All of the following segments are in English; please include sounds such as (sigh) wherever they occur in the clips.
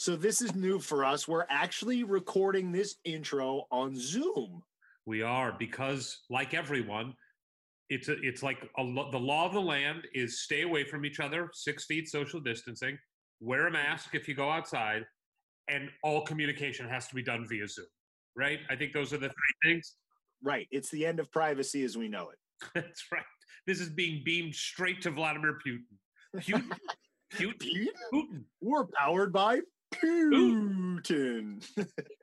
So this is new for us. We're actually recording this intro on Zoom. We are because, like everyone, it's a, it's like a, the law of the land is stay away from each other, six feet social distancing, wear a mask if you go outside, and all communication has to be done via Zoom. Right? I think those are the three things. Right. It's the end of privacy as we know it. (laughs) That's right. This is being beamed straight to Vladimir Putin. Putin. (laughs) Putin. Putin. We're powered by Putin.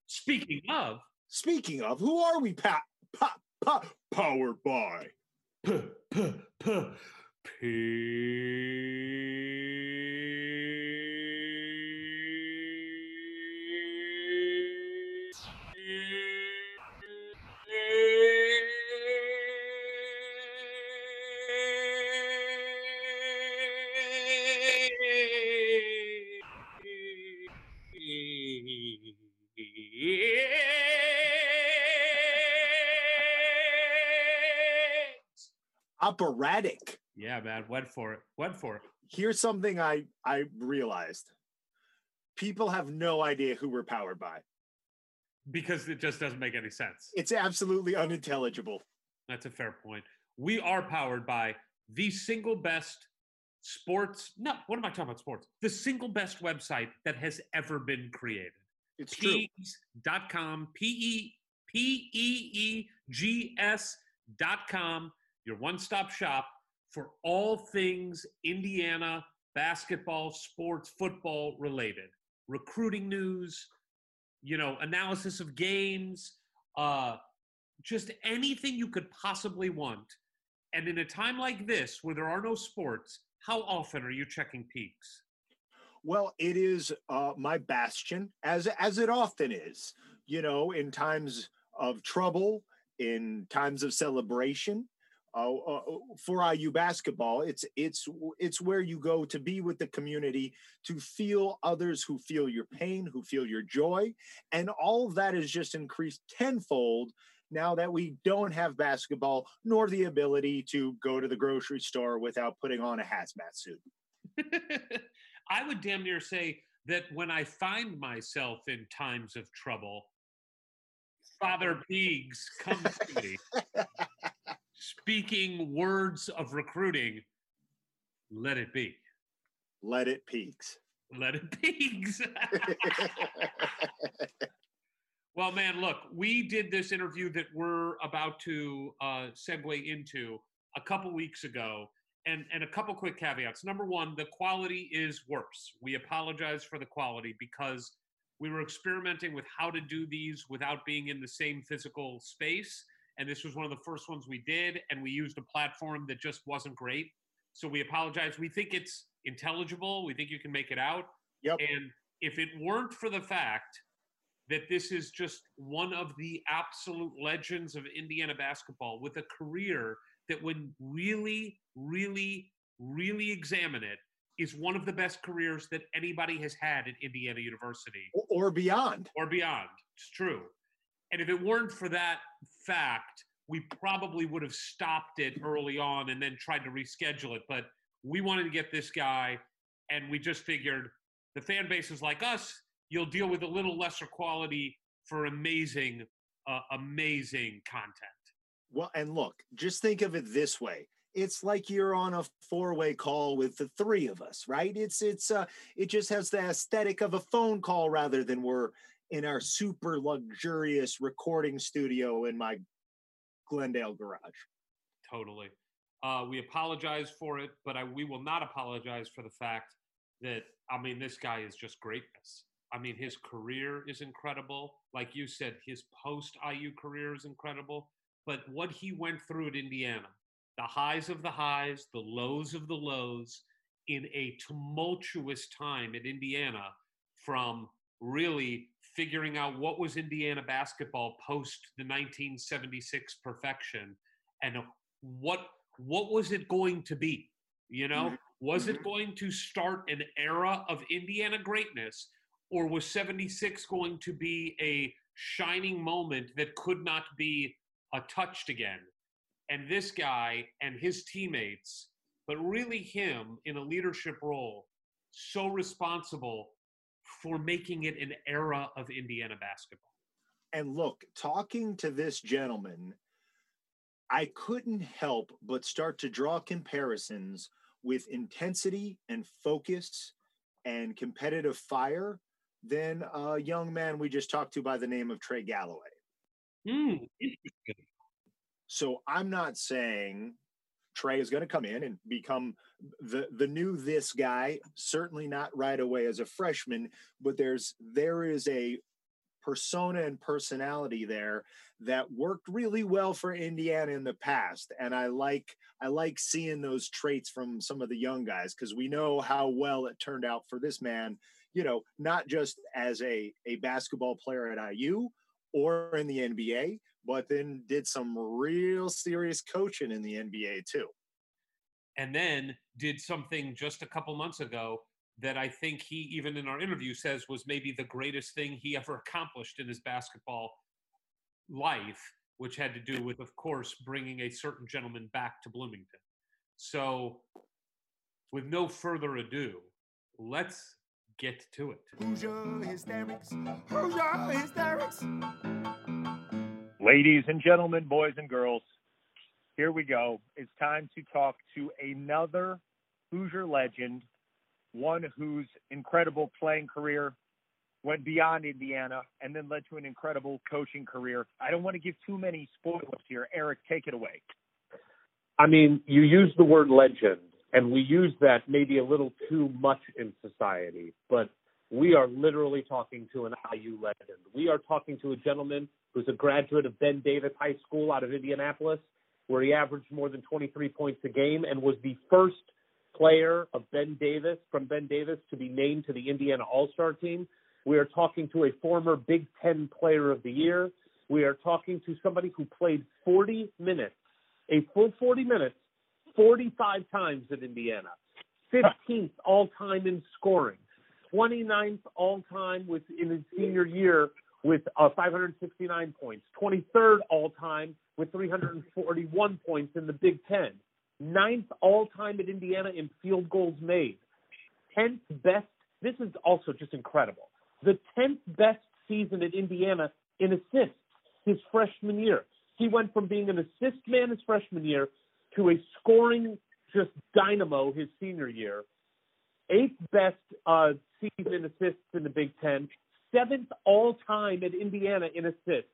Speaking of, Speaking of, who are we pa- pa- pa- powered by? p p p Operatic. Yeah, man, went for it. Went for it. Here's something I I realized. People have no idea who we're powered by. Because it just doesn't make any sense. It's absolutely unintelligible. That's a fair point. We are powered by the single best sports. No, what am I talking about? Sports. The single best website that has ever been created. It's true. Peegs.com. P E P E E G S dot com. Your one stop shop for all things Indiana basketball, sports, football related. Recruiting news, you know, analysis of games, uh, just anything you could possibly want. And in a time like this where there are no sports, how often are you checking Peegs? Well, it is uh, my bastion, as as it often is. You know, in times of trouble, in times of celebration, uh, uh, for IU basketball, it's it's it's where you go to be with the community, to feel others who feel your pain, who feel your joy, and all of that is just increased tenfold now that we don't have basketball nor the ability to go to the grocery store without putting on a hazmat suit. (laughs) I would damn near say that when I find myself in times of trouble, Father (laughs) Peegs comes to me (laughs) speaking words of recruiting. Let it be. Let it peaks. Let it Peegs. (laughs) well, man, look, we did this interview that we're about to uh, segue into a couple weeks ago. And, and a couple quick caveats. Number one, the quality is worse. We apologize for the quality because we were experimenting with how to do these without being in the same physical space. And this was one of the first ones we did. And we used a platform that just wasn't great. So we apologize. We think it's intelligible. We think you can make it out. Yep. And if it weren't for the fact that this is just one of the absolute legends of Indiana basketball with a career that, when really, really, really examine it, is one of the best careers that anybody has had at Indiana University or, or beyond. or beyond. It's true. And if it weren't for that fact, we probably would have stopped it early on and then tried to reschedule it. But we wanted to get this guy, and we just figured the fan base is like us. You'll deal with a little lesser quality for amazing, uh, amazing content. Well, and look, just think of it this way. It's like you're on a four-way call with the three of us, right? It's it's uh it just has the aesthetic of a phone call rather than we're in our super luxurious recording studio in my Glendale garage. Totally. Uh, we apologize for it, but I, we will not apologize for the fact that, I mean, this guy is just greatness. I mean, his career is incredible. Like you said, his post IU career is incredible. But what he went through at Indiana, the highs of the highs, the lows of the lows, in a tumultuous time at Indiana, from really figuring out what was Indiana basketball post the 1976 perfection and what what was it going to be? You know was it going to start an era of Indiana greatness or was 76 going to be a shining moment that could not be uh, touched again? And this guy and his teammates but really him in a leadership role so responsible for making it an era of Indiana basketball. And look, talking to this gentleman, I couldn't help but start to draw comparisons with intensity and focus and competitive fire than a young man we just talked to by the name of Trey Galloway. Hmm, interesting. So I'm not saying Trey is going to come in and become the the new this guy. Certainly not right away as a freshman, but there's there is a persona and personality there that worked really well for Indiana in the past and I like I like seeing those traits from some of the young guys cuz we know how well it turned out for this man you know not just as a a basketball player at IU or in the NBA but then did some real serious coaching in the NBA too and then did something just a couple months ago that I think he, even in our interview, says was maybe the greatest thing he ever accomplished in his basketball life, which had to do with, of course, bringing a certain gentleman back to Bloomington. So, with no further ado, let's get to it. Hoosier hysterics. Hoosier hysterics. Ladies and gentlemen, boys and girls, here we go. It's time to talk to another Hoosier legend, one whose incredible playing career went beyond Indiana and then led to an incredible coaching career. I don't want to give too many spoilers here. Eric, take it away. I mean, you use the word legend, and we use that maybe a little too much in society, but we are literally talking to an IU legend. We are talking to a gentleman who's a graduate of Ben Davis High School out of Indianapolis, where he averaged more than 23 points a game and was the first player of Ben Davis from Ben Davis to be named to the Indiana All Star team. We are talking to a former Big Ten Player of the Year. We are talking to somebody who played 40 minutes, a full 40 minutes, 45 times at Indiana, 15th all time in scoring, 29th all time with in his senior year with uh, 569 points, 23rd all time with 341 points in the Big Ten, ninth all time at Indiana in field goals made, 10th best. This is also just incredible. The 10th best season at Indiana in assists his freshman year. He went from being an assist man his freshman year to a scoring just dynamo his senior year. Eighth best uh, season assists in the Big Ten. Seventh all time at Indiana in assists.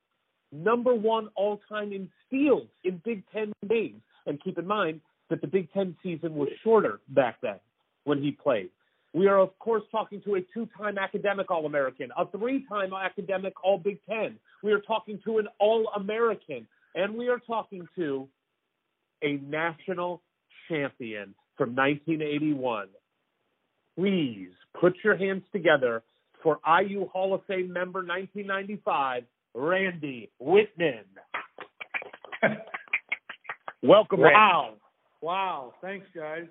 Number one all time in steals in Big Ten games. And keep in mind that the Big Ten season was shorter back then when he played. We are, of course, talking to a two time academic All American, a three time academic All Big Ten. We are talking to an All American, and we are talking to a national champion. from 1981. Please put your hands together for IU Hall of Fame member 1995, Randy Wittman. (laughs) Welcome, Randy. Wow. Wow. Thanks, guys.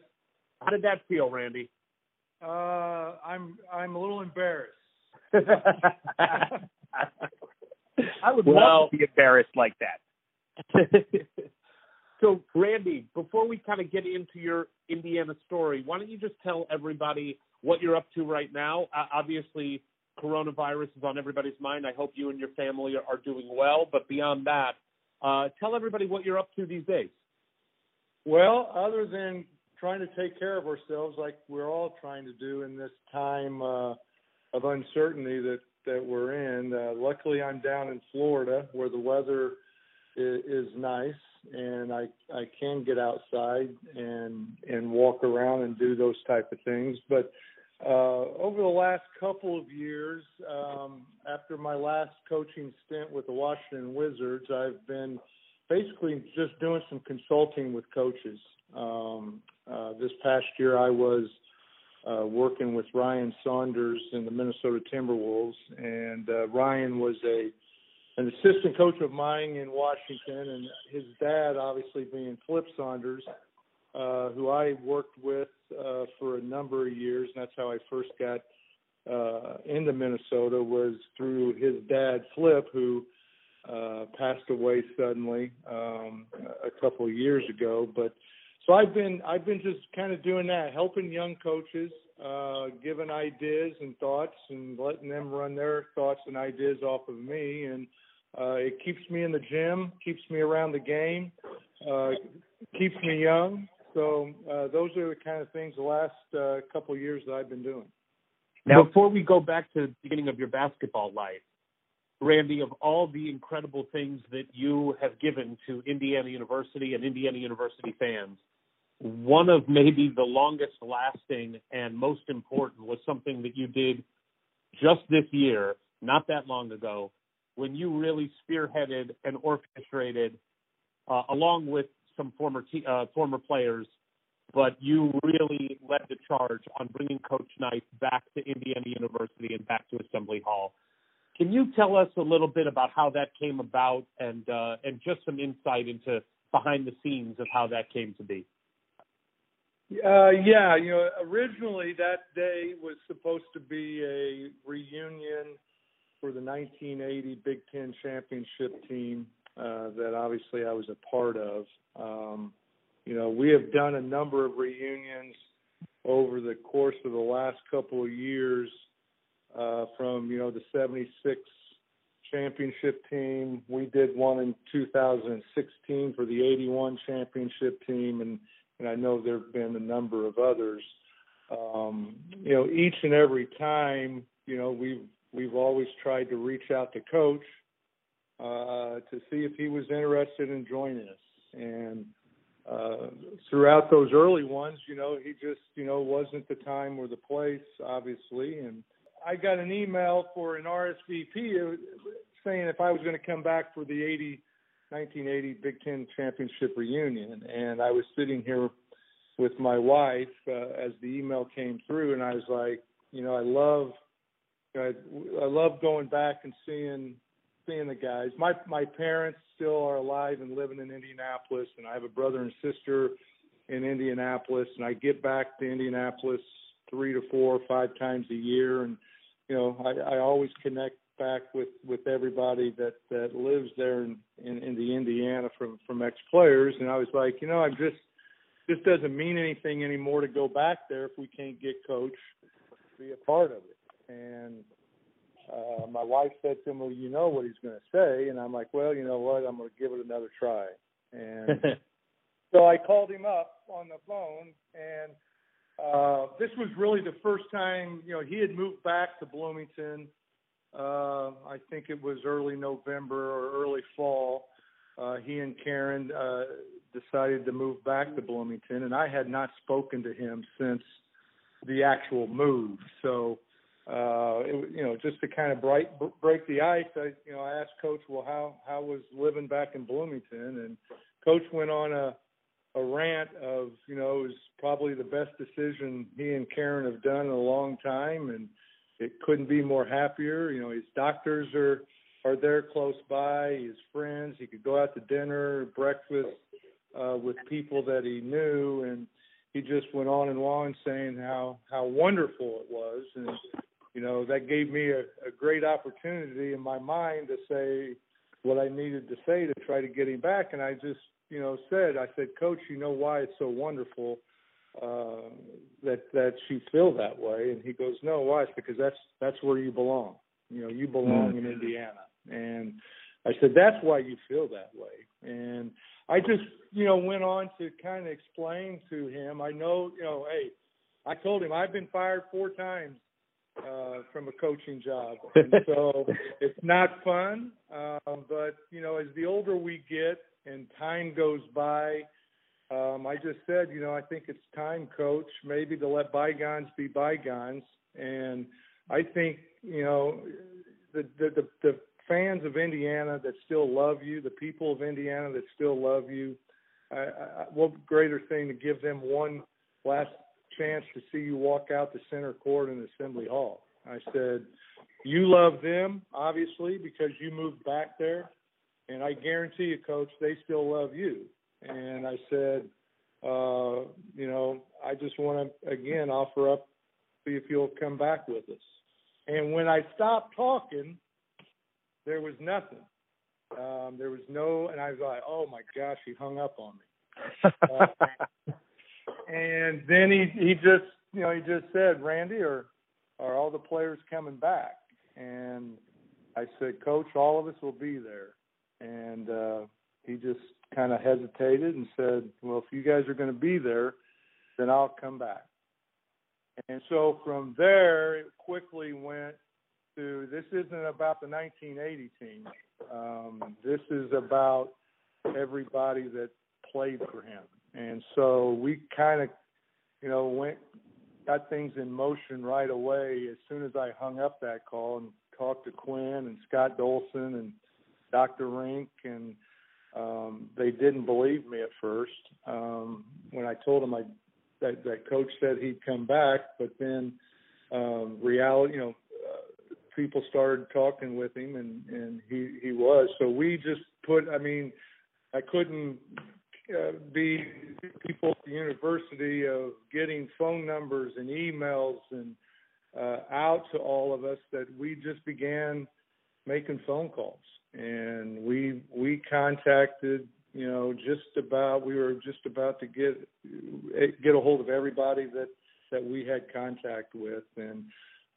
How did that feel, Randy? Uh, I'm I'm a little embarrassed. (laughs) (laughs) I would Well- love to be embarrassed like that. So, Randy, before we kind of get into your Indiana story, why don't you just tell everybody what you're up to right now? Uh, obviously, coronavirus is on everybody's mind. I hope you and your family are, are doing well. But beyond that, uh, tell everybody what you're up to these days. Well, other than trying to take care of ourselves like we're all trying to do in this time uh, of uncertainty that that we're in. Uh, luckily, I'm down in Florida where the weather is, nice and I I can get outside and and walk around and do those type of things. But uh, over the last couple of years, um, after my last coaching stint with the Washington Wizards, I've been basically just doing some consulting with coaches. Um, uh, this past year, I was uh, working with Ryan Saunders in the Minnesota Timberwolves, and uh, Ryan was a an assistant coach of mine in Washington, and his dad, obviously being Flip Saunders, uh, who I worked with uh, for a number of years, and that's how I first got uh, into Minnesota was through his dad, Flip, who uh, passed away suddenly um, a couple of years ago. But so I've been I've been just kind of doing that, helping young coaches, uh, giving ideas and thoughts, and letting them run their thoughts and ideas off of me, and uh, it keeps me in the gym, keeps me around the game, uh, keeps me young. So uh, those are the kind of things the last uh, couple of years that I've been doing. Now, before we go back to the beginning of your basketball life, Randy, of all the incredible things that you have given to Indiana University and Indiana University fans, one of maybe the longest lasting and most important was something that you did just this year, not that long ago, when you really spearheaded and orchestrated, uh, along with some former te- uh, former players, but you really led the charge on bringing Coach Knight back to Indiana University and back to Assembly Hall. Can you tell us a little bit about how that came about and uh, and just some insight into behind the scenes of how that came to be? Uh, yeah, you know, originally that day was supposed to be a reunion for the 1980 Big Ten championship team uh, that obviously I was a part of. Um, you know, we have done a number of reunions over the course of the last couple of years uh, from, you know, the 76 championship team. We did one in 2016 for the 81 championship team, and, and I know there have been a number of others. Um, you know, each and every time, you know, we've we've always tried to reach out to coach uh, to see if he was interested in joining us. And uh, throughout those early ones, you know, he just, you know, wasn't the time or the place, obviously. And I got an email for an RSVP saying if I was going to come back for the 80, 1980 Big Ten Championship reunion. And I was sitting here with my wife uh, as the email came through, and I was like, you know, I love, I, I love going back and seeing seeing the guys. My my parents still are alive and living in Indianapolis, and I have a brother and sister in Indianapolis, and I get back to Indianapolis three to four or five times a year, and you know I, I always connect back with with everybody that that lives there in in, in the Indiana from from ex players, and I was like, you know, I'm just this doesn't mean anything anymore to go back there if we can't get coach to be a part of it, and uh, my wife said to him, "Well, you know what he's going to say," and I'm like, "Well, you know what? I'm going to give it another try." And (laughs) so I called him up on the phone, and uh, this was really the first time. You know, he had moved back to Bloomington. Uh, I think it was early November or early fall. Uh, he and Karen uh, decided to move back to Bloomington, and I had not spoken to him since the actual move. So uh, it, you know, just to kind of break break the ice, I you know I asked Coach, well, how how was living back in Bloomington, and Coach went on a a rant of you know it was probably the best decision he and Karen have done in a long time, and it couldn't be more happier. You know, his doctors are are there close by, his friends. He could go out to dinner, breakfast uh, with people that he knew, and he just went on and on saying how how wonderful it was, and you know that gave me a, a great opportunity in my mind to say what I needed to say to try to get him back, and I just you know said I said, Coach, you know why it's so wonderful uh, that that you feel that way, and he goes, No, why? It's because that's that's where you belong. You know, you belong mm-hmm. in Indiana, and I said that's why you feel that way, and I just, you know, went on to kind of explain to him. I know, you know, hey, I told him I've been fired four times uh, from a coaching job, (laughs) and so it's not fun. Um, but you know, as the older we get and time goes by, um, I just said, you know, I think it's time, coach, maybe to let bygones be bygones. And I think, you know, the the the, the fans of Indiana that still love you, the people of Indiana that still love you. I, I, what greater thing to give them one last chance to see you walk out the center court in Assembly Hall? I said, you love them obviously because you moved back there, and I guarantee you, Coach, they still love you. And I said, uh, you know, I just want to again offer up, see if you'll come back with us. And when I stopped talking, there was nothing. Um, there was no, and I was like, oh my gosh, he hung up on me. (laughs) uh, and then he he just you know he just said, Randy, are are all the players coming back? And I said, Coach, all of us will be there. And uh, he just kind of hesitated and said, Well, if you guys are going to be there, then I'll come back. And so from there, it quickly went to this isn't about the 1980 team. Um, this is about everybody that played for him. And so we kind of, you know, went got things in motion right away as soon as I hung up that call and talked to Quinn and Scott Dolson and Dr. Rink and um, they didn't believe me at first um, when I told them I that, that coach said he'd come back, but then um, reality, you know, uh, people started talking with him, and and he he was. So we just put. I mean, I couldn't uh, be people at the university of getting phone numbers and emails and uh, out to all of us that we just began making phone calls and we we contacted you know just about we were just about to get get a hold of everybody that that we had contact with and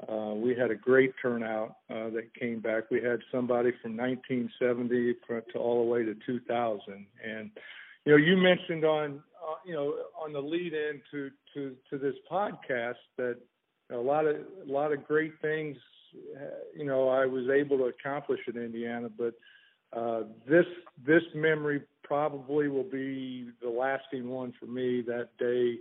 uh, we had a great turnout uh, that came back. We had somebody from 1970 to all the way to 2000. And you know, you mentioned on uh, you know on the lead in to to to this podcast that a lot of a lot of great things. Uh, you know, I was able to accomplish in Indiana, but uh, this this memory probably will be the lasting one for me. That day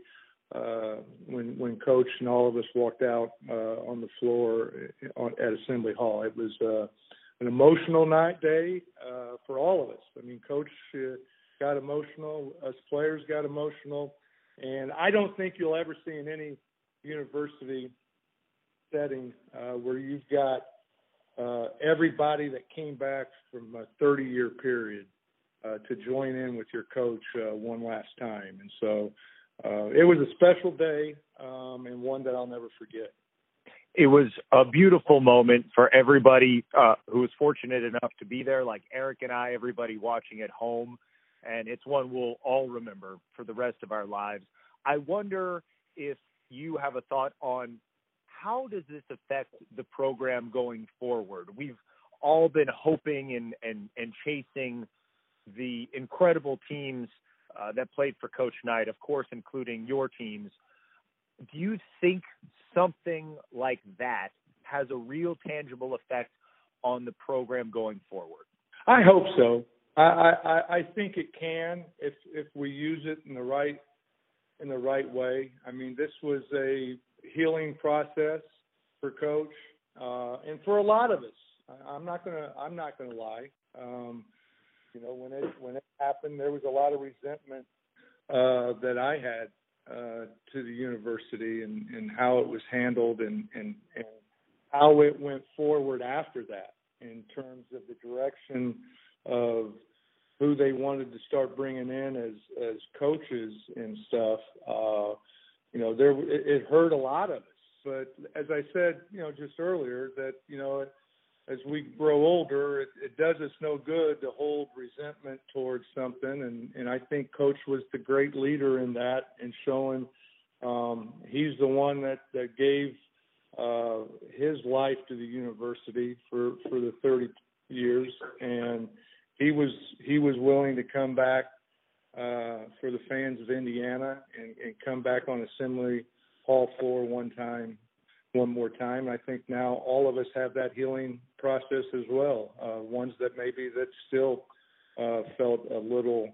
uh, when when coach and all of us walked out uh, on the floor at Assembly Hall. It was uh, an emotional night day uh, for all of us. I mean, coach uh, got emotional, us players got emotional, and I don't think you'll ever see in any university setting uh, where you've got uh, everybody that came back from a 30 year period uh, to join in with your coach uh, one last time. And so uh, it was a special day um, and one that I'll never forget. It was a beautiful moment for everybody uh, who was fortunate enough to be there, like Eric and I, everybody watching at home. And it's one we'll all remember for the rest of our lives. I wonder if you have a thought on how does this affect the program going forward? We've all been hoping and, and, and chasing the incredible teams uh, that played for Coach Knight, of course, including your teams. Do you think something like that has a real tangible effect on the program going forward? I hope so. I, I, I think it can if if we use it in the right in the right way. I mean, this was a healing process for Coach uh, and for a lot of us. I, I'm not gonna I'm not gonna lie. Um, you know, when it when it happened, there was a lot of resentment uh, that I had uh, to the university and, and how it was handled and, and, and how it went forward after that in terms of the direction of who they wanted to start bringing in as as coaches and stuff. Uh, you know, there it, it hurt a lot of us. But as I said, you know, just earlier, that you know, as we grow older, it, it does us no good to hold resentment towards something. And and I think Coach was the great leader in that and showing um, he's the one that that gave uh, his life to the university for for the 30 years, and he was he was willing to come back uh, for the fans of Indiana and, and come back on Assembly Hall floor one time, one more time. I think now all of us have that healing process as well. Uh, ones that maybe that still uh, felt a little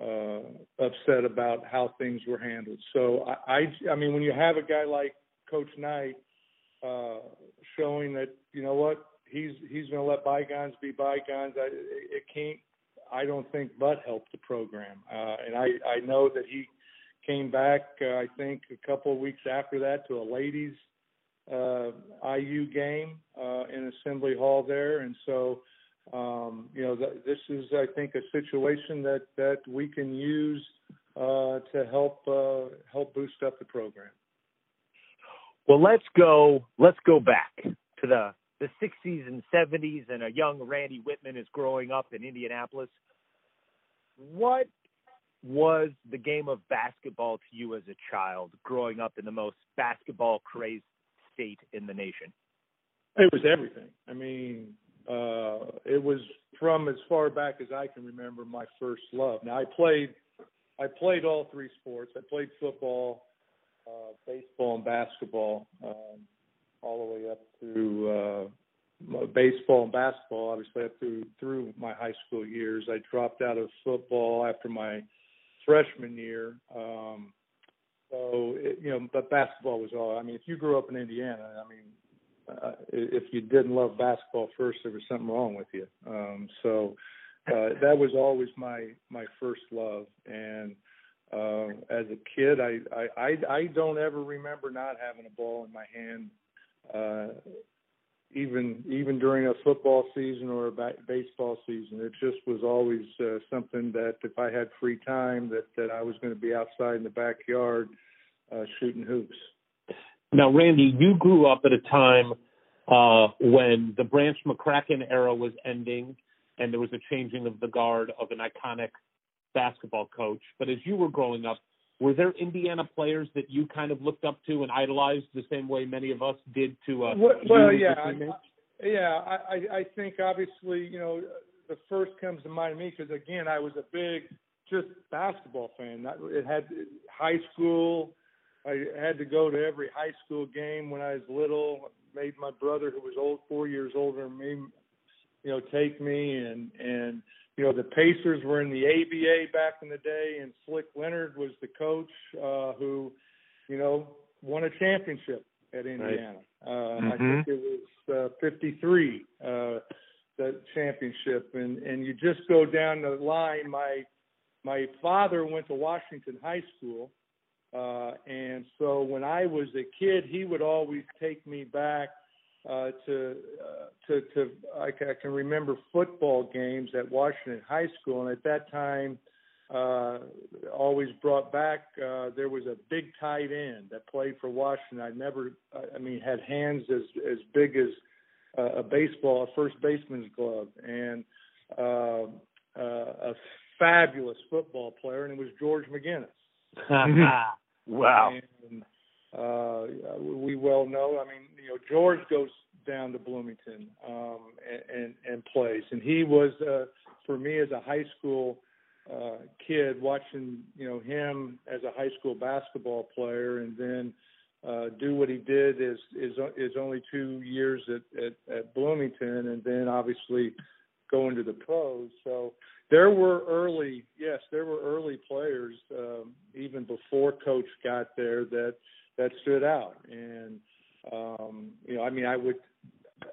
uh, upset about how things were handled. So I, I, I mean, when you have a guy like Coach Knight uh, showing that you know what he's he's going to let bygones be bygones. I, it can't. I don't think but help the program. Uh, and I I know that he came back. Uh, I think a couple of weeks after that to a ladies uh, IU game uh, in Assembly Hall there, and so um, you know th- this is I think a situation that that we can use uh, to help uh, help boost up the program. Well, let's go. Let's go back to the the 60s and 70s, and a young Randy Wittman is growing up in Indianapolis. What was the game of basketball to you as a child, growing up in the most basketball crazed state in the nation? It was everything. I mean, uh, it was from as far back as I can remember my first love. Now I played, I played all three sports. I played football, uh, baseball, and basketball. Um, all the way up to uh, baseball and basketball, obviously up through through my high school years. I dropped out of football after my freshman year. Um, so it, you know, but basketball was all. I mean, if you grew up in Indiana, I mean, uh, if you didn't love basketball first, there was something wrong with you. Um, so uh, that was always my my first love. And uh, as a kid, I, I I I don't ever remember not having a ball in my hand uh, even even during a football season or a ba- baseball season. It just was always uh, something that if I had free time, that that I was going to be outside in the backyard uh, shooting hoops. Now, Randy, you grew up at a time uh, when the Branch McCracken era was ending, and there was a changing of the guard of an iconic basketball coach. But as you were growing up, were there Indiana players that you kind of looked up to and idolized the same way many of us did to? Uh, well, well yeah, I, yeah. I, I think obviously you know the first comes to mind to me because again I was a big just basketball fan. It had high school. I had to go to every high school game when I was little. Made my brother, who was old, four years older than me, you know, take me and and you know, the Pacers were in the ABA back in the day, and Slick Leonard was the coach uh, who, you know, won a championship at Indiana. Right. Uh, mm-hmm. I think it was uh, 53, uh, the championship, and and you just go down the line. My my father went to Washington High School, uh, and so when I was a kid, he would always take me back uh, to uh, to to I, I can remember football games at Washington High School, and at that time, uh, always brought back. Uh, there was a big tight end that played for Washington. I never, I mean, had hands as as big as uh, a baseball, a first baseman's glove, and uh, uh, a fabulous football player, and it was George McGinnis. (laughs) wow. And, uh, we well know. I mean, you know, George goes down to Bloomington um, and, and and plays, and he was uh, for me as a high school uh, kid watching you know him as a high school basketball player, and then uh, do what he did is is is only two years at, at at Bloomington, and then obviously go into the pros. So there were early, yes, there were early players um, even before Coach got there that that stood out. And um, you know, I mean, I would,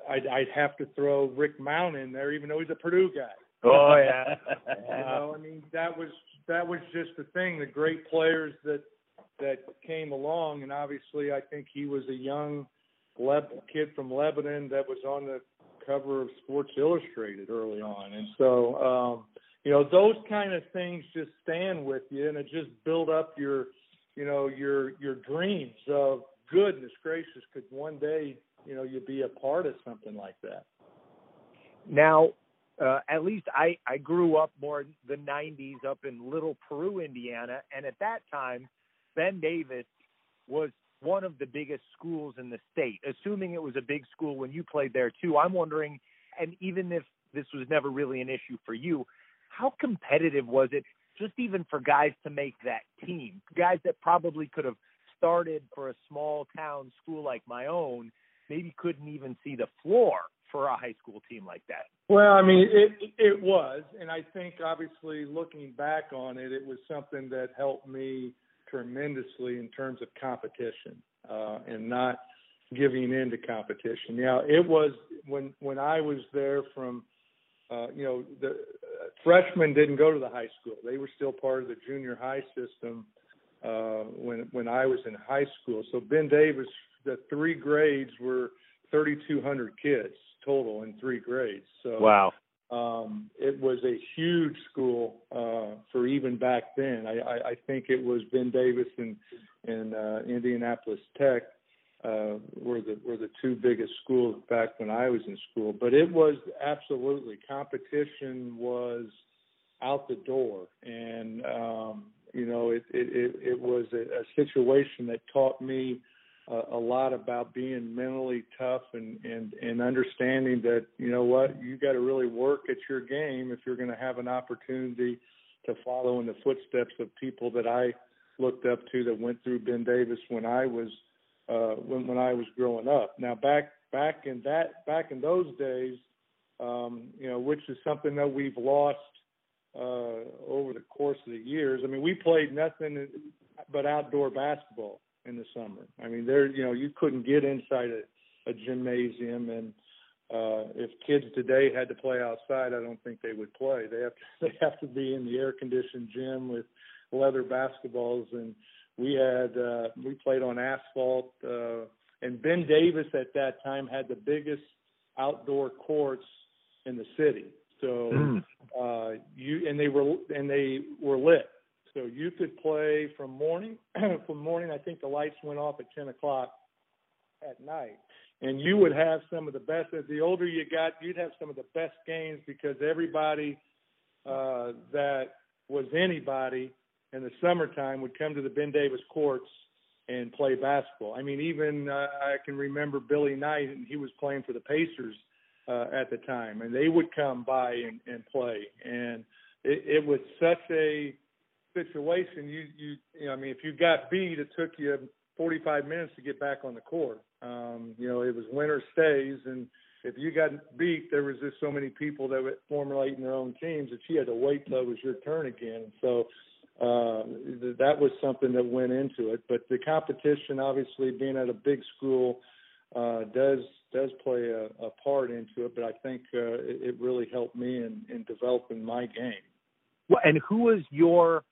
I'd, I'd have to throw Rick Mount in there, even though he's a Purdue guy. Oh yeah. (laughs) you know, I mean that was that was just the thing. The great players that that came along, and obviously I think he was a young Le- kid from Lebanon that was on the cover of Sports Illustrated early on, and so um, you know those kind of things just stand with you, and it just build up your you know your your dreams of goodness gracious, could one day you know you be a part of something like that. Now, uh, at least I, I grew up more the 90s up in Little Peru, Indiana. And at that time, Ben Davis was one of the biggest schools in the state, assuming it was a big school when you played there too. I'm wondering, and even if this was never really an issue for you, how competitive was it just even for guys to make that team? Guys that probably could have started for a small town school like my own, maybe couldn't even see the floor for a high school team like that. Well, I mean, it it was, and I think obviously looking back on it, it was something that helped me tremendously in terms of competition uh, and not giving in to competition. Now, it was when when I was there from, uh, you know, the uh, freshmen didn't go to the high school; they were still part of the junior high system uh, when when I was in high school. So Ben Davis, the three grades were 3,200 kids total in three grades. So wow. Um, it was a huge school uh, for even back then. I, I, I think it was Ben Davis and, and uh, Indianapolis Tech uh, were the were the two biggest schools back when I was in school. But it was absolutely competition was out the door, and um, you know it it it, it was a, a situation that taught me a, a lot about being mentally tough and and and understanding that you know what you got to really work at your game if you're going to have an opportunity to follow in the footsteps of people that I looked up to that went through Ben Davis when I was uh when when I was growing up. Now back back in that back in those days, um, you know, which is something that we've lost uh over the course of the years. I mean, we played nothing but outdoor basketball in the summer. I mean, there, you know, you couldn't get inside a, a gymnasium, and uh, if kids today had to play outside, I don't think they would play. They have to, (laughs) they have to be in the air-conditioned gym with leather basketballs, and we had uh, we played on asphalt. Uh, and Ben Davis at that time had the biggest outdoor courts in the city. So mm. uh, you and they were and they were lit. So you could play from morning (clears throat) from morning. I think the lights went off at ten o'clock at night, and you would have some of the best. As the older you got, you'd have some of the best games because everybody uh, that was anybody in the summertime would come to the Ben Davis courts and play basketball. I mean, even uh, I can remember Billy Knight, and he was playing for the Pacers uh, at the time, and they would come by and, and play. And it, it was such a situation, you you you know, I mean, if you got beat, it took you 45 minutes to get back on the court. Um, you know, it was winner stays, and if you got beat, there was just so many people that were formulating their own teams that you had to wait till it was your turn again. So uh, that was something that went into it. But the competition, obviously, being at a big school, uh, does does play a, a part into it. But I think uh, it, it really helped me in, in developing my game. Well, and who was your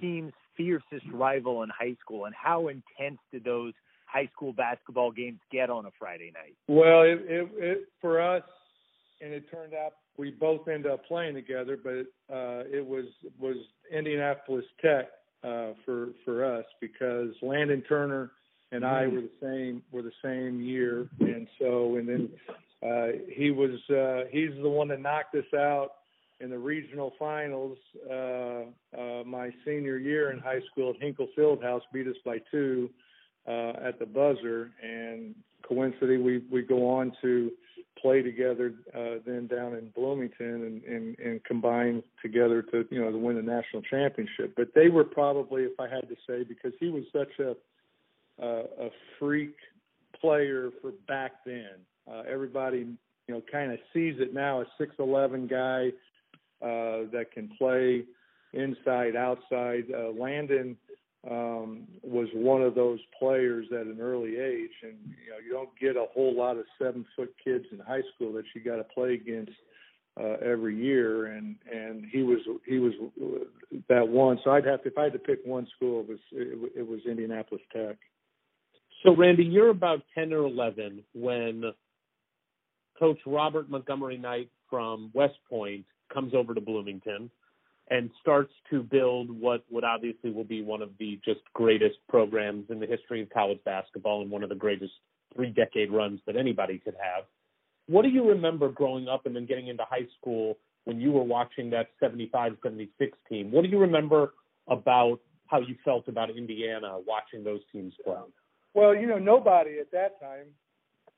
team's fiercest rival in high school, and how intense did those high school basketball games get on a Friday night? Well, it, it, it for us, and it turned out we both ended up playing together, but uh, it was was Indianapolis Tech uh, for for us because Landon Turner and I mm-hmm. were the same were the same year, and so and then uh, he was uh, he's the one that knocked us out in the regional finals uh, uh, my senior year in high school at Hinkle Fieldhouse, beat us by two uh, at the buzzer, and coincidentally we we go on to play together uh, then down in Bloomington and, and and combine together to you know to win the national championship. But they were probably, if I had to say, because he was such a a freak player for back then. Uh, everybody you know kind of sees it now. A six eleven guy uh, that can play inside, outside. Uh, Landon um, was one of those players at an early age, and you know you don't get a whole lot of seven foot kids in high school that you got to play against uh, every year, and and he was he was that one. So I'd have to if I had to pick one school, it was it, it was Indianapolis Tech. So Randy, you're about ten or eleven when Coach Robert Montgomery Knight from West Point comes over to Bloomington and starts to build what what obviously will be one of the just greatest programs in the history of college basketball and one of the greatest three decade runs that anybody could have. What do you remember growing up and then getting into high school when you were watching that 75 76 team? What do you remember about how you felt about Indiana watching those teams play? Well, you know, nobody at that time,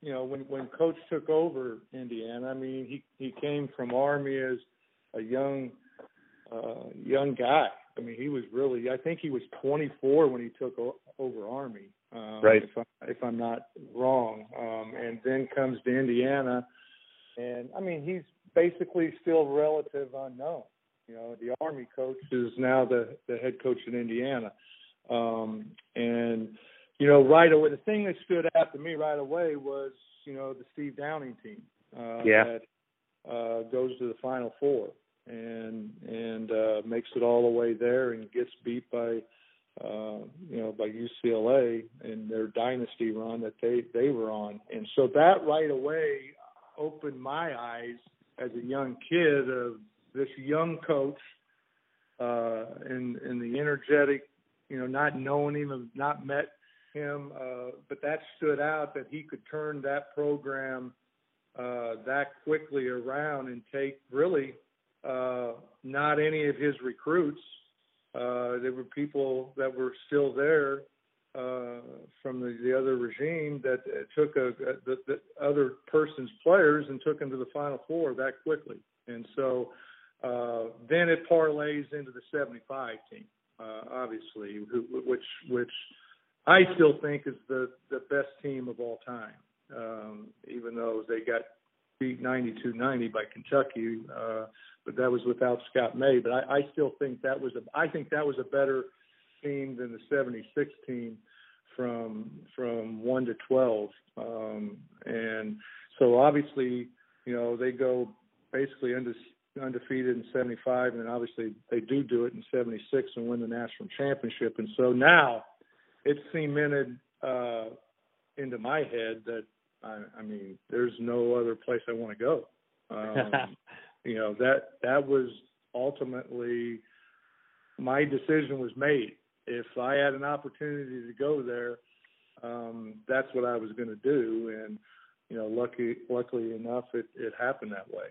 you know, when when coach took over Indiana, I mean, he he came from Army as a young uh young guy. I mean, he was really I think he was 24 when he took o- over Army. Um, Right. If, I, if I'm not wrong, um, and then comes to Indiana, and I mean he's basically still relative unknown. You know, the Army coach is now the the head coach in Indiana, um, and you know right away the thing that stood out to me right away was you know the Steve Downing team uh, Yeah. that uh, goes to the Final Four and and uh, makes it all the way there and gets beat by uh, you know, by UCLA in their dynasty run that they they were on, and so that right away opened my eyes as a young kid of this young coach, uh, and and the energetic, you know, not knowing him, not met him, uh, but that stood out that he could turn that program uh, that quickly around and take really uh, not any of his recruits uh, there were people that were still there uh, from the, the other regime that uh, took a, a the, the other person's players and took them to the Final Four that quickly. And so uh, then it parlays into the 75 team, uh, obviously, who, which which I still think is the the best team of all time. Um, even though they got beat 92-90 by Kentucky, uh, but that was without Scott May. But I, I still think that was a I think that was a better team than the 76 team from from one to 12. Um, and so obviously, you know, they go basically unde- undefeated in 75, and then obviously they do do it in 76 and win the national championship. And so now it's cemented uh, into my head that I, I mean, there's no other place I want to go. Um, (laughs) you know that that was ultimately my decision was made. If I had an opportunity to go there, um, that's what I was going to do, and you know, lucky luckily enough, it it happened that way.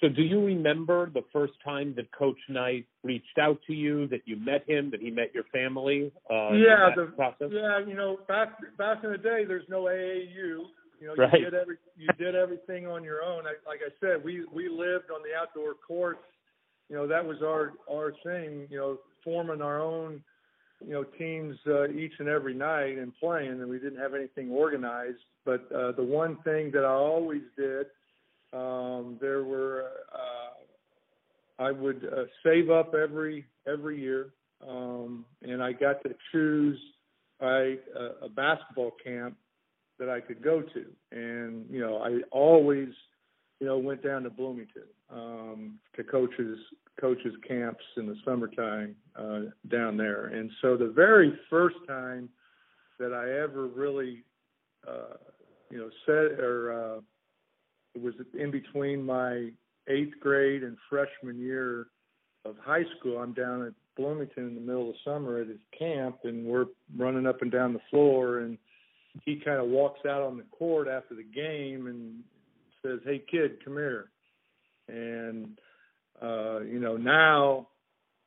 So, do you remember the first time that Coach Knight reached out to you, that you met him, that he met your family? Uh, yeah, the, process. yeah, you know, back back in the day, there's no AAU. You know, Right. you did every you did everything on your own. I, like I said, we we lived on the outdoor courts. You know, that was our our thing. You know, forming our own you know teams uh, each and every night and playing, and we didn't have anything organized. But uh, the one thing that I always did, um, there were uh, I would uh, save up every every year, um, and I got to choose I, a, a basketball camp that I could go to, and you know I always you know went down to Bloomington um, to coaches coaches camps in the summertime uh, down there, and so the very first time that I ever really uh, you know said or uh, it was in between my eighth grade and freshman year of high school. I'm down at Bloomington in the middle of summer at his camp, and we're running up and down the floor, and he kind of walks out on the court after the game and says, "Hey kid, come here." And uh, you know now,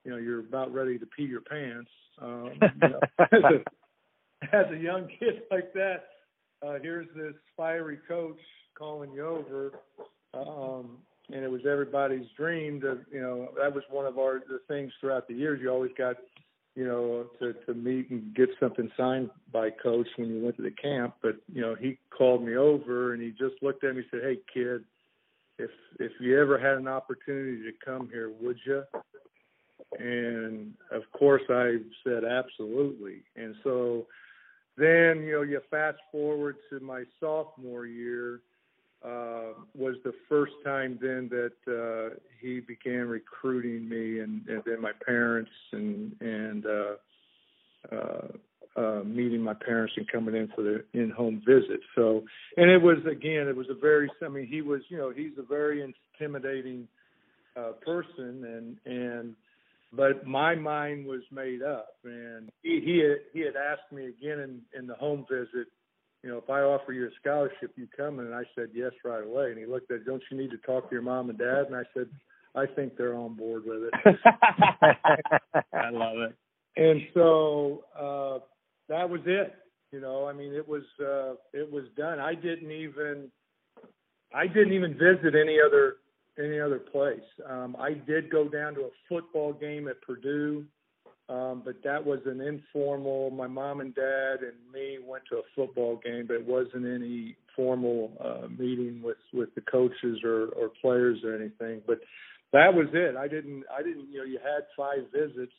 you know you're about ready to pee your pants. Um, you know, as, (laughs) a, (laughs) as a young kid like that, uh, here's this fiery coach calling you over, um, and it was everybody's dream to you know that was one of our the things throughout the years. You always got you know, to to meet and get something signed by coach when you went to the camp. But you know, he called me over and he just looked at me and said, "Hey, kid, if if you ever had an opportunity to come here, would you?" And of course, I said absolutely. And so then you know, you fast forward to my sophomore year. Uh, was the first time then that uh, he began recruiting me, and, and then my parents and and uh, uh, uh, meeting my parents and coming in for the in-home visit. So, and it was again, it was a very. I mean, he was, you know, he's a very intimidating uh, person, and and but my mind was made up, and he he had, he had asked me again in in the home visit you know, if I offer you a scholarship, you come? And I said yes right away. And he looked at, don't you need to talk to your mom and dad? And I said, I think they're on board with it. (laughs) I love it. And so uh, that was it. You know, I mean, it was uh, it was done. I didn't even I didn't even visit any other any other place. Um, I did go down to a football game at Purdue um, but that was an informal. My mom and dad and me went to a football game, but it wasn't any formal uh, meeting with with the coaches or or players or anything. But that was it. I didn't. I didn't. You know, you had five visits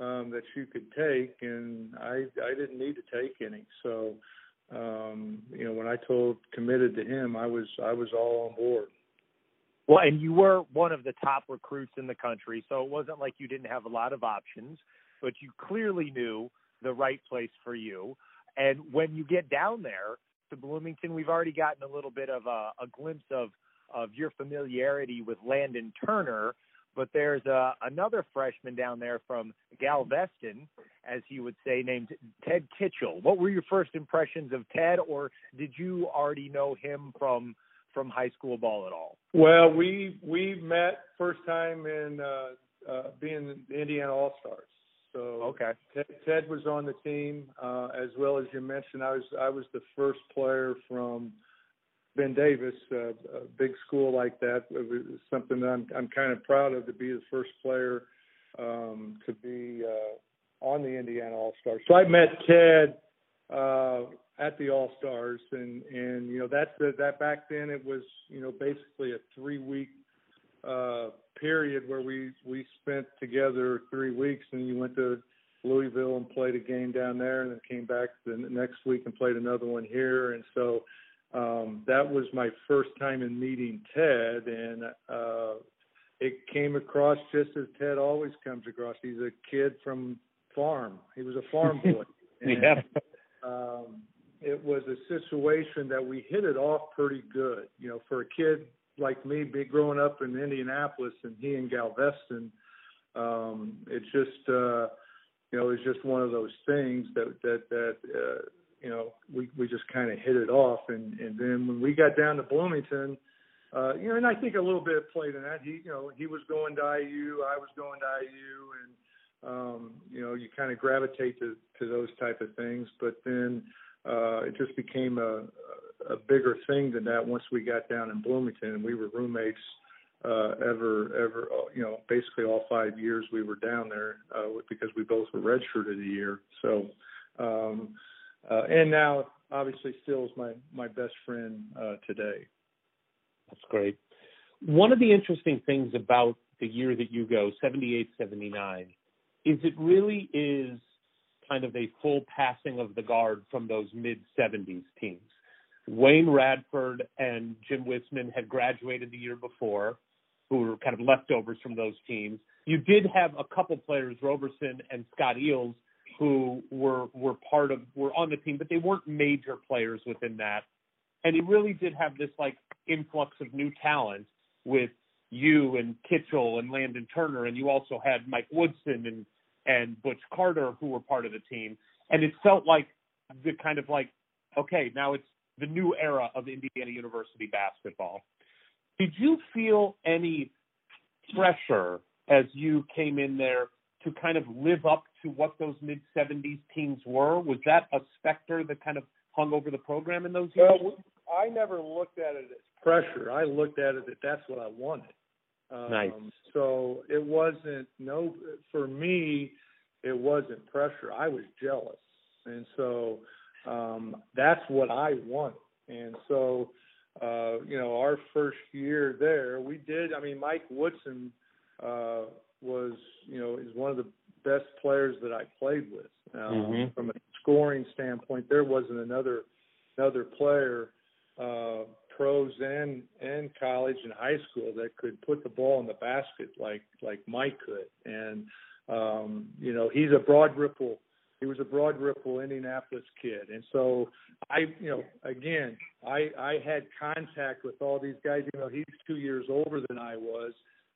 um, that you could take, and I I didn't need to take any. So, um, you know, when I told committed to him, I was I was all on board. Well, and you were one of the top recruits in the country, so it wasn't like you didn't have a lot of options, but you clearly knew the right place for you. And when you get down there to Bloomington, we've already gotten a little bit of a, a glimpse of of your familiarity with Landon Turner, but there's a, another freshman down there from Galveston, as he would say, named Ted Kitchel. What were your first impressions of Ted, or did you already know him from from high school ball at all? Well, we we met first time in uh, uh, being the Indiana All Stars. So okay, Ted, Ted was on the team uh, as well as you mentioned. I was I was the first player from Ben Davis, uh, a big school like that. It was something that I'm I'm kind of proud of to be the first player um, to be uh, on the Indiana All Stars. So I met Ted uh, at the All Stars, and and you know that's the, that back then it was you know basically a three week uh, period where we we spent together three weeks, and you went to Louisville and played a game down there, and then came back the next week and played another one here, and so um, that was my first time in meeting Ted, and uh, it came across just as Ted always comes across. He's a kid from farm. He was a farm boy. (laughs) And, yeah. Um, it was a situation that we hit it off pretty good. You know, for a kid like me, be growing up in Indianapolis and he in Galveston, um, it just uh, you know, it's just one of those things that that that uh, you know we we just kind of hit it off, and and then when we got down to Bloomington. Uh, you know, and I think a little bit played in that. He, you know, he was going to IU, I was going to IU, and um, you know, you kind of gravitate to to those type of things. But then, uh, it just became a, a bigger thing than that once we got down in Bloomington and we were roommates uh, ever, ever, uh, you know, basically all five years we were down there uh, because we both were redshirted a year. So, um, uh, and now obviously still is my, my best friend uh, today. That's great. One of the interesting things about the year that you go, 78, 79, is it really is kind of a full passing of the guard from those mid 70s teams. Wayne Radford and Jim Wisman had graduated the year before, who were kind of leftovers from those teams. You did have a couple players, Roberson and Scott Eells, who were were part of were on the team, but they weren't major players within that. And he really did have this like influx of new talent with you and Kitchel and Landon Turner, and you also had Mike Woodson and and Butch Carter who were part of the team. And it felt like the kind of like, okay, now it's the new era of Indiana University basketball. Did you feel any pressure as you came in there to kind of live up to what those mid 70s teams were? Was that a specter that kind of hung over the program in those years? Well, I never looked at it as pressure. I looked at it that that's what I wanted. Um, nice. So it wasn't no for me. It wasn't pressure. I was jealous, and so um, that's what I wanted. And so, uh, you know, our first year there, we did. I mean, Mike Woodson uh, was, you know, is one of the best players that I played with. Um, mm-hmm. From a scoring standpoint, there wasn't another another player uh, pros and and college and high school that could put the ball in the basket like like Mike could. And um, you know, he's a Broad Ripple. He was a Broad Ripple Indianapolis kid, and so I, you know, again, I I had contact with all these guys. You know, he's two years older than I was.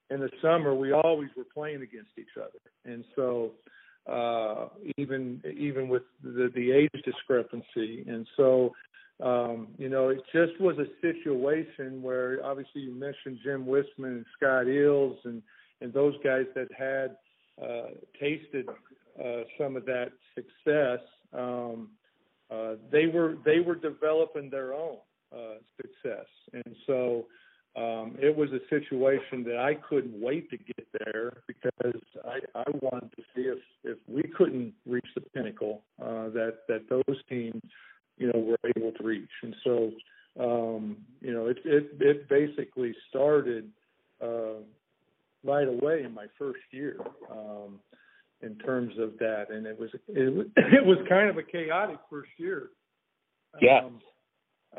In the summer, we always were playing against each other, and so uh, even even with the the age discrepancy, and so um, you know, it just was a situation where obviously you mentioned Jim Wisman and Scott Eells and and those guys that had uh, tasted uh, some of that success. Um, uh, they were they were developing their own uh, success, and so um, it was a situation that I couldn't wait to get there because I, I wanted to see if if we couldn't reach the pinnacle uh, that that those teams you know were able to reach, and so um, you know it it it basically started uh, right away in my first year. Um, in terms of that, and it was it was (coughs) it was kind of a chaotic first year. Yeah. Um,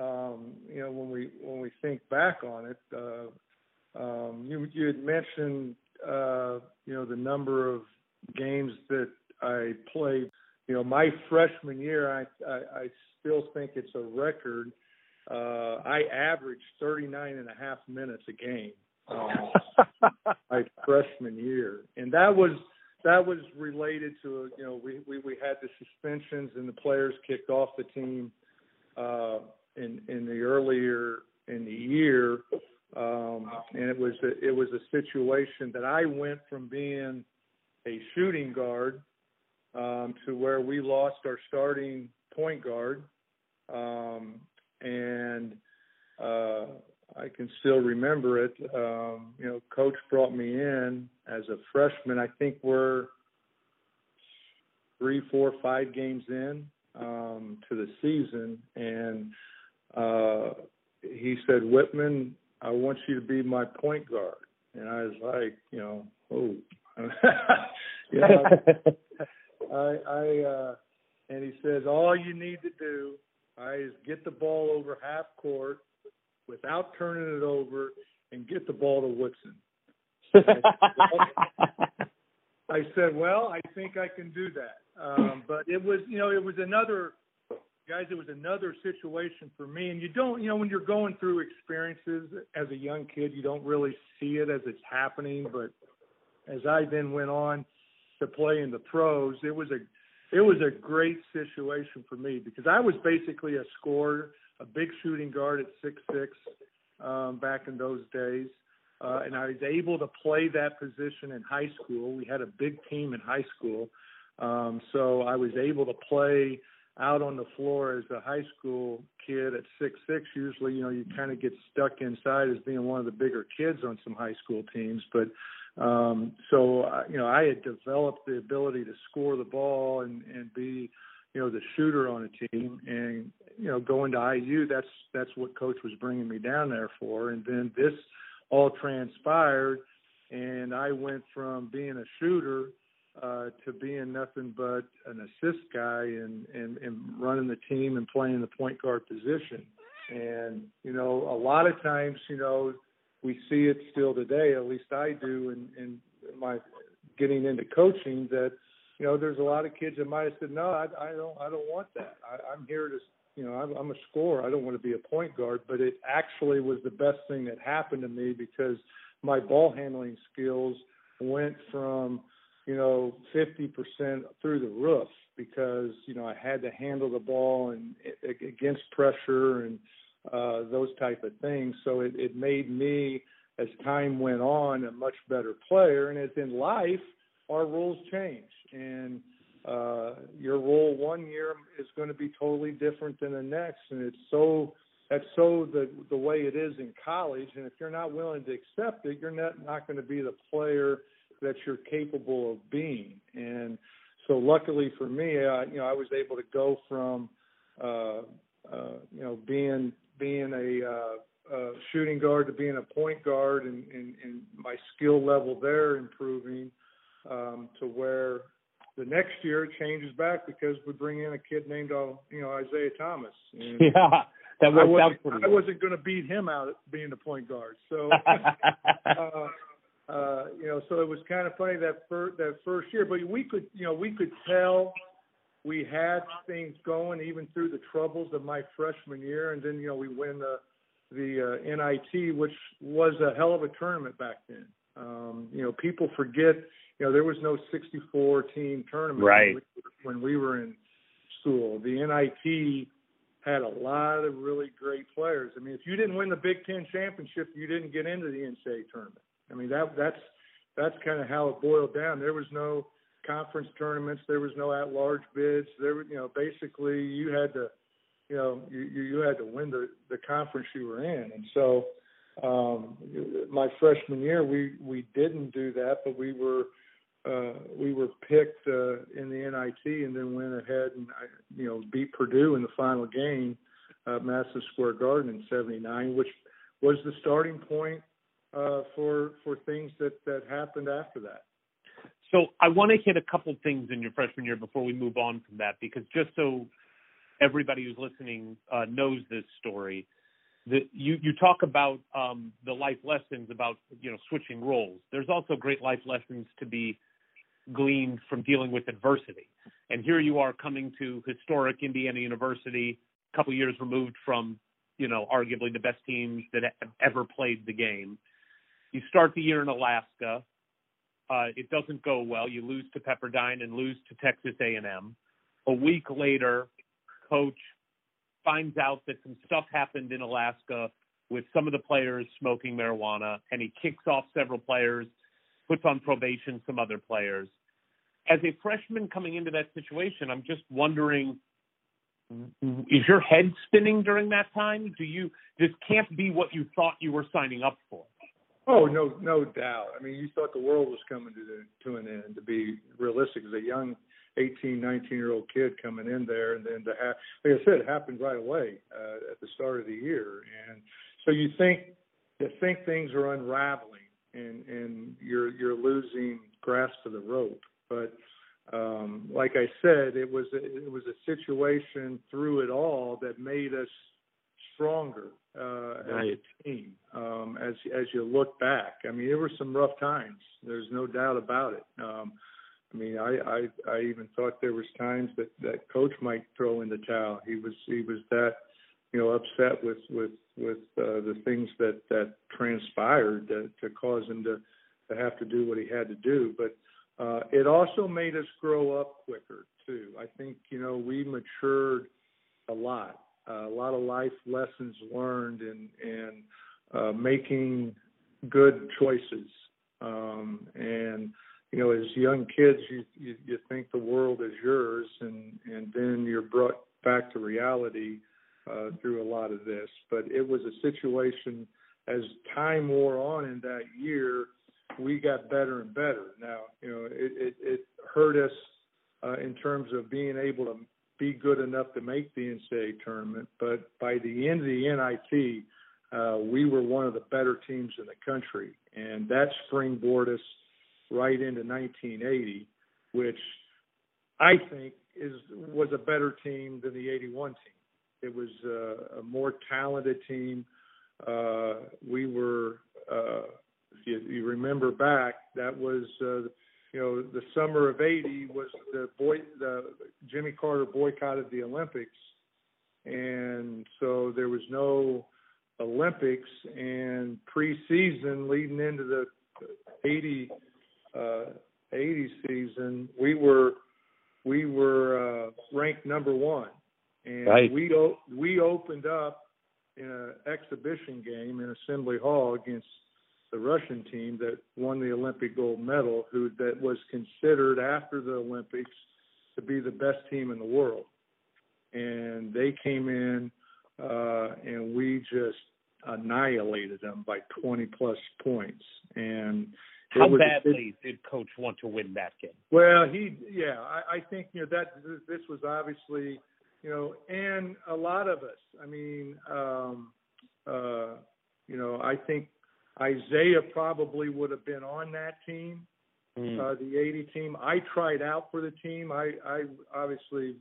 um, you know, when we when we think back on it, uh, um, you you had mentioned uh, you know the number of games that I played. You know, my freshman year, I I, I still think it's a record. Uh, I averaged 39 and a half minutes a game um, (laughs) my freshman year, and that was that was related to you know we we, we had the suspensions and the players kicked off the team uh, in in the earlier in the year, um, and it was a, it was a situation that I went from being a shooting guard um, to where we lost our starting point guard, um, and uh, I can still remember it. Um, you know, coach brought me in as a freshman. I think we're three, four, five games in um, to the season, and uh, he said, Wittman, I want you to be my point guard. And I was like, you know, oh, (laughs) you know, (laughs) I, I, uh, and he says, all you need to do I, is get the ball over half court without turning it over and get the ball to Woodson. (laughs) I said, well, I think I can do that. Um, but it was, you know, it was another guys, it was another situation for me. And you don't, you know, when you're going through experiences as a young kid, you don't really see it as it's happening. But as I then went on to play in the pros, it was a, it was a great situation for me because I was basically a scorer, a big shooting guard at six six um, back in those days. Uh, and I was able to play that position in high school. We had a big team in high school. Um, so I was able to play out on the floor as a high school kid at six six usually you know you kind of get stuck inside as being one of the bigger kids on some high school teams. But um so uh, you know i had developed the ability to score the ball and and be you know the shooter on a team. And you know going to iu that's that's what coach was bringing me down there for. And then this all transpired and i went from being a shooter uh, to being nothing but an assist guy and, and, and running the team and playing the point guard position. And, you know, a lot of times, you know, we see it still today, at least I do in, in my getting into coaching that, you know, there's a lot of kids that might have said, no, I, I don't, I don't want that. I, I'm here to, you know, I'm, I'm a scorer. I don't want to be a point guard, but it actually was the best thing that happened to me because my ball handling skills went from, you know, 50% through the roof because, you know, I had to handle the ball and against pressure and uh, those type of things. So it, it made me, as time went on, a much better player. And as in life, our roles change. And uh, your role one year is going to be totally different than the next. And it's so, that's so the the way it is in college. And if you're not willing to accept it, you're not not going to be the player that you're capable of being. And so, luckily for me, I, you know, I was able to go from, uh, uh, you know, being being a uh, uh, shooting guard to being a point guard, and, and, and my skill level there improving um, to where the next year it changes back because we bring in a kid named uh, you know Isiah Thomas. And, (laughs) yeah, that I worked out wasn't, I wasn't going to beat him out at being the point guard. So, (laughs) uh, uh, you know, so it was kind of funny that first that first year. But we could, you know, we could tell we had things going even through the troubles of my freshman year, and then you know we win the the uh, NIT, which was a hell of a tournament back then. Um, you know, people forget. You know, there was no 64 team tournament Right. when, we, when we were in school. The NIT had a lot of really great players. I mean, if you didn't win the Big Ten championship, you didn't get into the NCAA tournament. I mean, that that's that's kind of how it boiled down. There was no conference tournaments. There was no at-large bids. There you know, basically you had to, you know, you you had to win the the conference you were in. And so, um, my freshman year, we we didn't do that, but we were uh, we were picked uh, in the NIT and then went ahead and you know beat Purdue in the final game at Madison Square Garden in '79, which was the starting point uh, for for things that that happened after that. So I want to hit a couple things in your freshman year before we move on from that, because just so everybody who's listening uh, knows this story, that you you talk about um, the life lessons about you know switching roles. There's also great life lessons to be gleaned from dealing with adversity. And here you are coming to historic Indiana University, a couple years removed from you know arguably the best teams that have ever played the game. You start the year in Alaska uh, it doesn't go well. You lose to Pepperdine and lose to Texas A&M. A week later, coach finds out that some stuff happened in Alaska with some of the players smoking marijuana, and he kicks off several players, puts on probation some other players. As a freshman coming into that situation, I'm just wondering is your head spinning during that time? Do you this can't be what you thought you were signing up for? Oh no, no doubt. I mean, you thought the world was coming to the, to an end. To be realistic, as a young 18, 19 year old kid coming in there, and then to have, like I said, it happened right away uh, at the start of the year, and so you think you think things are unraveling, and and you're you're losing grasp of the rope. But um, like I said, it was a, it was a situation through it all that made us stronger uh, as a team. Um, as as you look back, I mean, there were some rough times. There's no doubt about it. Um, I mean, I, I I even thought there was times that that coach might throw in the towel. He was he was that you know upset with with with uh, the things that that transpired to, to cause him to to have to do what he had to do. But uh, it also made us grow up quicker too. I think you know we matured a lot, a lot of life lessons learned, and and uh, making good choices. Um, and you know, as young kids, you, you you think the world is yours, and and then you're brought back to reality uh, through a lot of this. But it was a situation as time wore on in that year, we got better and better. Now, you know, it it, it hurt us uh, in terms of being able to be good enough to make the NCAA tournament, but by the end of the NIT, uh, we were one of the better teams in the country, and that springboarded us right into 1980, which I think is was a better team than the 81 team. It was uh, a more talented team. Uh, we were, uh, if you, you remember back, that was, uh, you know, the summer of '80 was the boy, the Jimmy Carter boycotted the Olympics, and so there was no Olympics and preseason leading into the 80 uh, 80 season. We were we were uh, ranked number one, and Right. we o- we opened up in an exhibition game in Assembly Hall against the Russian team that won the Olympic gold medal, who that was considered after the Olympics to be the best team in the world. And they came in uh, and we just annihilated them by 20 plus points. And How was a big- badly did coach want to win that game? well, he, yeah, I, I think you know that this was obviously, you know, and a lot of us. I mean, um, uh, you know, I think Isiah probably would have been on that team, Mm. uh, the '80 team. I tried out for the team. I, I obviously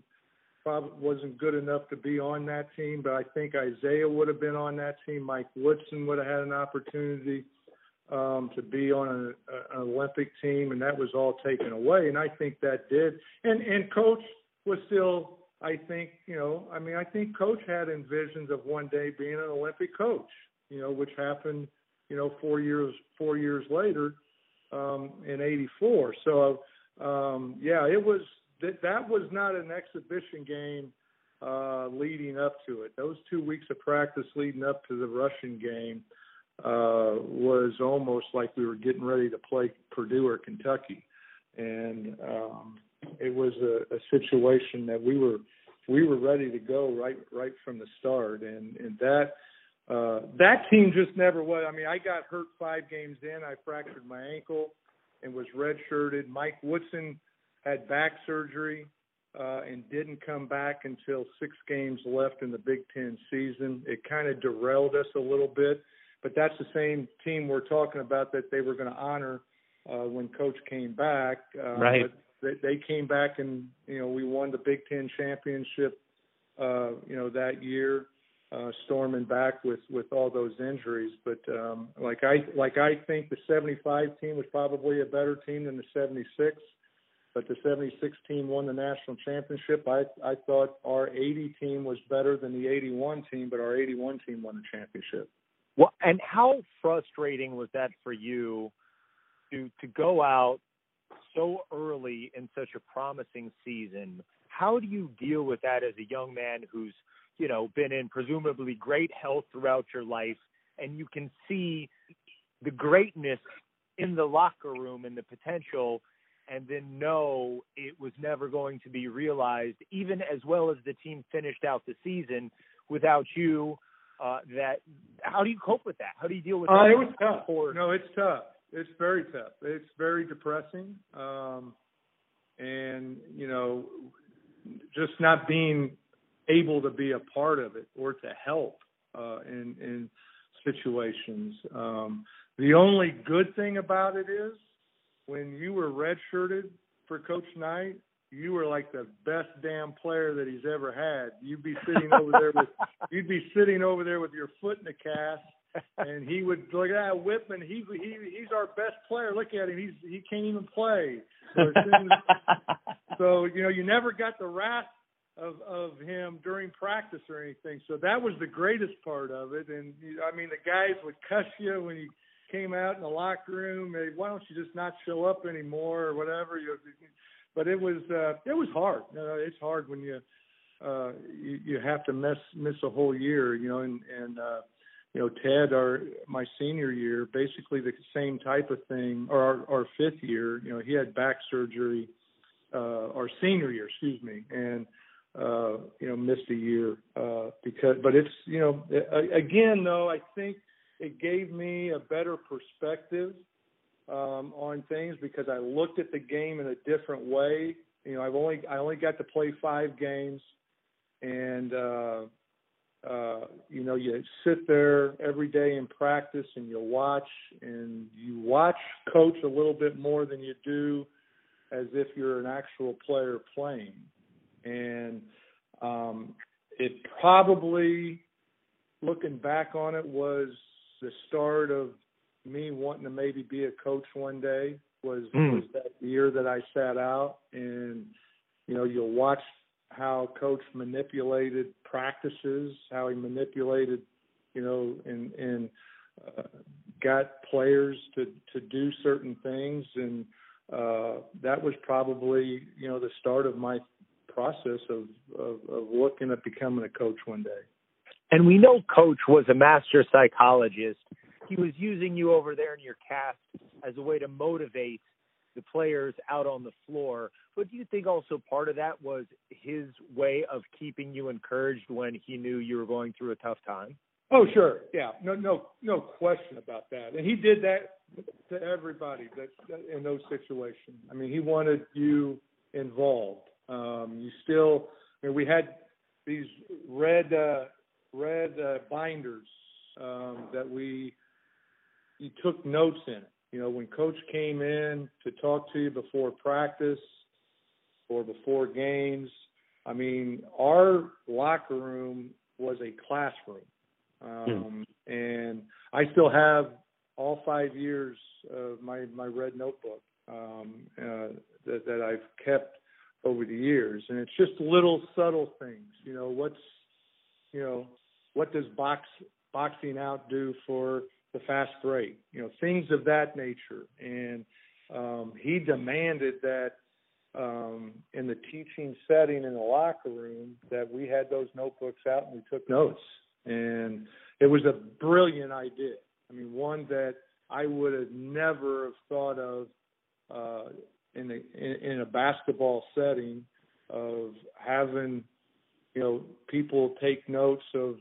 probably wasn't good enough to be on that team, but I think Isiah would have been on that team. Mike Woodson would have had an opportunity um, to be on an, an Olympic team, and that was all taken away. And I think that did. And and coach was still, I think, you know, I mean, I think coach had envisions of one day being an Olympic coach, you know, which happened, you know, four years four years later um, in '84. So um, yeah, it was that that was not an exhibition game uh, leading up to it. Those two weeks of practice leading up to the Russian game uh, was almost like we were getting ready to play Purdue or Kentucky, and um, it was a, a situation that we were we were ready to go right right from the start, and and that. Uh, that team just never was. I mean, I got hurt five games in. I fractured my ankle and was redshirted. Mike Woodson had back surgery uh, and didn't come back until six games left in the Big Ten season. It kind of derailed us a little bit, but that's the same team we're talking about that they were going to honor uh, when Coach came back. Uh, right. But they, they came back and you know we won the Big Ten championship. Uh, you know that year uh, storming back with with all those injuries. But um, like I like I think the 75 team was probably a better team than the 76. But the 76 team won the national championship. I I thought our 80 team was better than the 81 team, but our 81 team won the championship. Well, and how frustrating was that for you to to go out so early in such a promising season? How do you deal with that as a young man who's you know, been in presumably great health throughout your life, and you can see the greatness in the locker room and the potential, and then know it was never going to be realized, even as well as the team finished out the season without you. Uh, that how do you cope with that? How do you deal with that? Uh, it was tough. No, it's tough. It's very tough. It's very depressing. Um, and you know, just not being able to be a part of it or to help uh, in in situations. Um, the only good thing about it is when you were redshirted for Coach Knight, you were like the best damn player that he's ever had. You'd be sitting over there with (laughs) you'd be sitting over there with your foot in the cast and he would look at that Wittman. He he he's our best player. Look at him. He's he can't even play. So, (laughs) so you know you never got the wrath of of him during practice or anything. So that was the greatest part of it. And I mean, the guys would cuss you when you came out in the locker room. Hey, why don't you just not show up anymore or whatever? You, but it was uh, it was hard. You know, it's hard when you uh, you, you have to miss miss a whole year. You know, and and uh, you know Ted, our my senior year, basically the same type of thing, or our, our fifth year. You know, he had back surgery. Uh, our senior year, excuse me, and uh, you know, missed a year uh, because. But it's you know, again though, I think it gave me a better perspective um, on things because I looked at the game in a different way. You know, I've only I only got to play five games, and uh, uh, you know, you sit there every day in practice and you watch and you watch coach a little bit more than you do as if you're an actual player playing and um, it probably, looking back on it, was the start of me wanting to maybe be a coach one day. Was mm. was that year that I sat out, and you know, you'll watch how coach manipulated practices, how he manipulated, you know, and and uh, got players to to do certain things, and uh, that was probably you know the start of my process of, of, of looking at becoming a coach one day. And we know Coach was a master psychologist. He was using you over there in your cast as a way to motivate the players out on the floor. But do you think also part of that was his way of keeping you encouraged when he knew you were going through a tough time? Oh, sure. Yeah. No, no, no question about that. And he did that to everybody that, that in those situations. I mean, he wanted you involved. Um, you still, I mean, we had these red uh, red uh, binders um, that we you took notes in it. You know, when coach came in to talk to you before practice or before games, I mean, our locker room was a classroom. Um, hmm. And I still have all five years of my, my red notebook um, uh, that, that I've kept over the years. And it's just little subtle things. You know, what's, you know, what does box boxing out do for the fast break? You know, things of that nature. And um, he demanded that um, in the teaching setting in the locker room that we had those notebooks out and we took notes. And it was a brilliant idea. I mean, one that I would have never have thought of uh, in, in, in a basketball setting of having you know people take notes of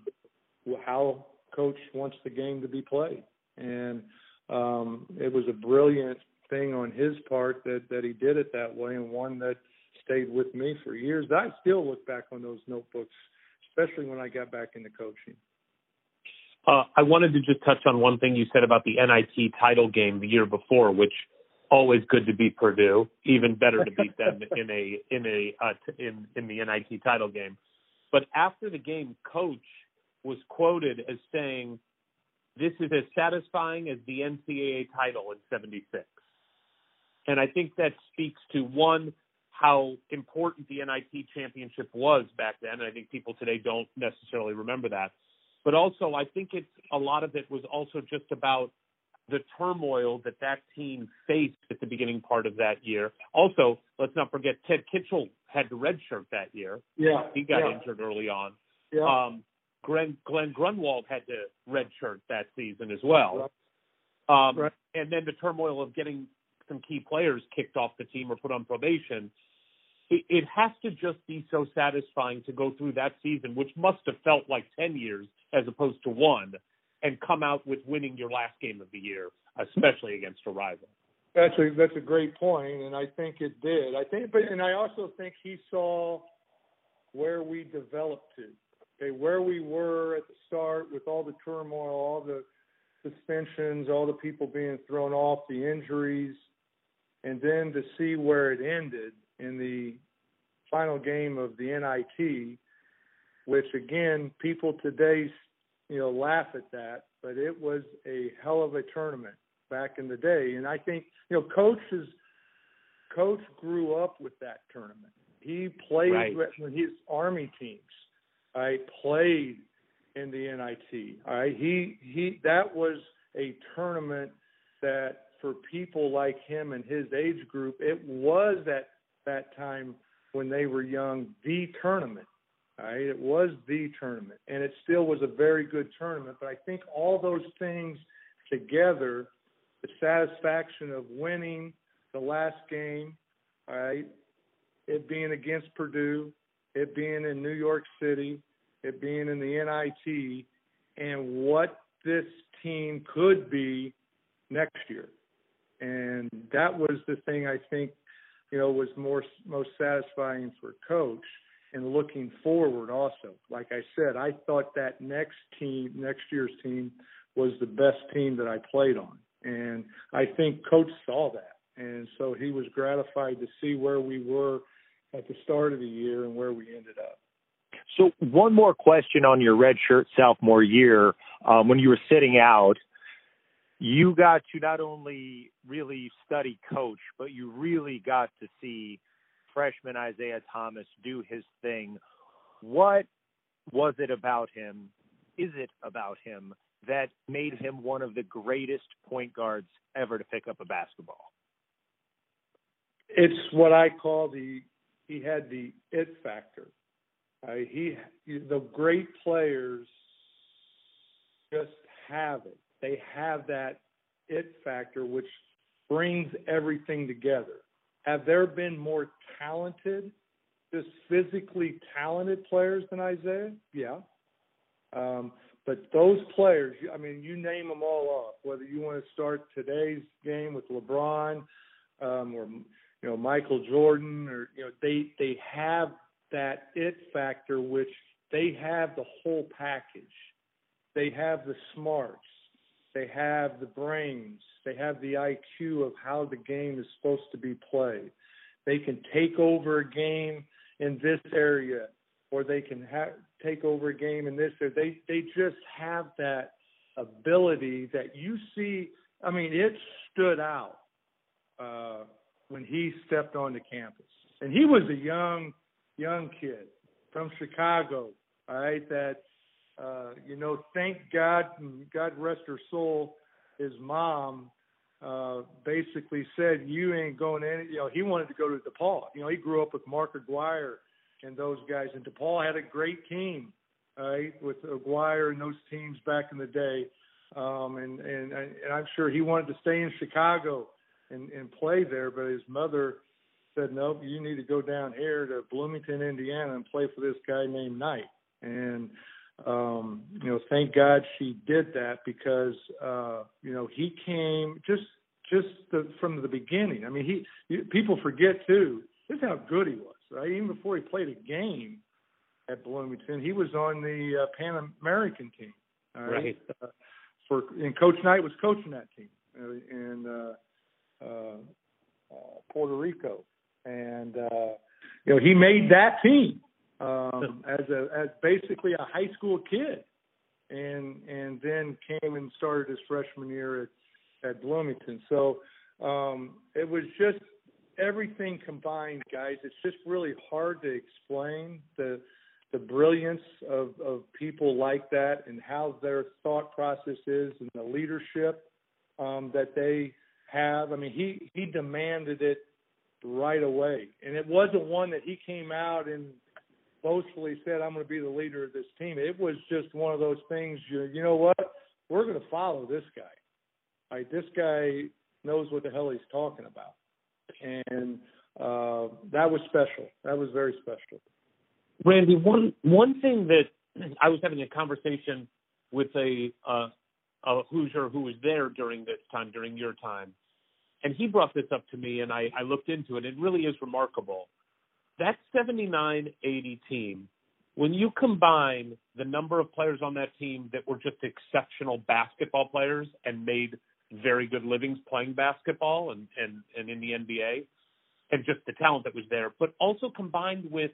how coach wants the game to be played, and um, it was a brilliant thing on his part that that he did it that way, and one that stayed with me for years. I still look back on those notebooks, especially when I got back into coaching. Uh, I wanted to just touch on one thing you said about the NIT title game the year before, which always good to beat Purdue, even better to beat them (laughs) in a in a uh, in in the NIT title game. But after the game, coach was quoted as saying, "This is as satisfying as the NCAA title in '76." And I think that speaks to one how important the NIT championship was back then. And I think people today don't necessarily remember that. But also, I think it's a lot of it was also just about the turmoil that that team faced at the beginning part of that year. Also, let's not forget Ted Kitchel had to redshirt that year. Yeah, he got yeah. injured early on. Yeah. Um, Glenn, Glenn Grunwald had to redshirt that season as well. Right. Um, right. And then the turmoil of getting some key players kicked off the team or put on probation. It, it has to just be so satisfying to go through that season, which must have felt like 10 years as opposed to one, and come out with winning your last game of the year, especially against a rival. That's a that's a great point, and I think it did. I think, but and I also think he saw where we developed to. Okay, where we were at the start with all the turmoil, all the suspensions, all the people being thrown off, the injuries, and then to see where it ended in the final game of the NIT, which again, people today, you know, laugh at that, but it was a hell of a tournament back in the day. And I think, you know, coaches, coach grew up with that tournament. He played right. with his army teams. I played in the NIT. All right, he he that was a tournament that for people like him and his age group, it was at that time when they were young the tournament. Right? It was the tournament, and it still was a very good tournament. But I think all those things together, the satisfaction of winning the last game, all right, it being against Purdue, it being in New York City, it being in the NIT, and what this team could be next year. And that was the thing I think, you know, was more most satisfying for coach and looking forward also. Like I said, I thought that next team, next year's team was the best team that I played on. And I think coach saw that. And so he was gratified to see where we were at the start of the year and where we ended up. So one more question on your redshirt sophomore year, um, when you were sitting out, you got to not only really study coach, but you really got to see freshman Isiah Thomas do his thing. What was it about him? Is it about him that made him one of the greatest point guards ever to pick up a basketball? It's what I call the he had the it factor. Uh, he the great players just have it. They have that it factor, which brings everything together. Have there been more talented, just physically talented players than Isiah? Yeah. Um, but those players, I mean, you name them all off. Whether you want to start today's game with LeBron um, or you know Michael Jordan, or you know they they have that it factor, which they have the whole package. They have the smarts. They have the brains. They have the IQ of how the game is supposed to be played. They can take over a game in this area, or they can ha- take over a game in this area. They they just have that ability that you see. I mean, it stood out uh, when he stepped onto campus, and he was a young young kid from Chicago. All right, that uh, you know, thank God, God rest her soul, his mom uh, basically said, "You ain't going any." You know, he wanted to go to DePaul. You know, he grew up with Mark Aguirre and those guys, and DePaul had a great team, right, with Aguirre and those teams back in the day. Um, and and and I'm sure he wanted to stay in Chicago and and play there, but his mother said, "Nope, you need to go down here to Bloomington, Indiana, and play for this guy named Knight." And um, you know, thank God she did that because uh, you know he came just just the, from the beginning. I mean, he people forget too. This is how good he was, right? Even before he played a game at Bloomington, he was on the uh, Pan American team. All right. right. Uh, for and Coach Knight was coaching that team uh, in uh, uh, uh, Puerto Rico, and uh, you know he made that team um, as a as basically a high school kid, and and then came and started his freshman year at at Bloomington. So um, it was just everything combined, guys. It's just really hard to explain the the brilliance of of people like that and how their thought process is and the leadership um, that they have. I mean, he he demanded it right away, and it wasn't one that he came out and boastfully said, I'm going to be the leader of this team. It was just one of those things, you, you know what? We're going to follow this guy. Right? This guy knows what the hell he's talking about. And uh, that was special. That was very special. Randy, one one thing that I was having a conversation with a uh, a Hoosier who was there during this time, during your time, and he brought this up to me, and I, I looked into it. It really is remarkable that 79 80 team, when you combine the number of players on that team that were just exceptional basketball players and made very good livings playing basketball and, and, and in the NBA, and just the talent that was there, but also combined with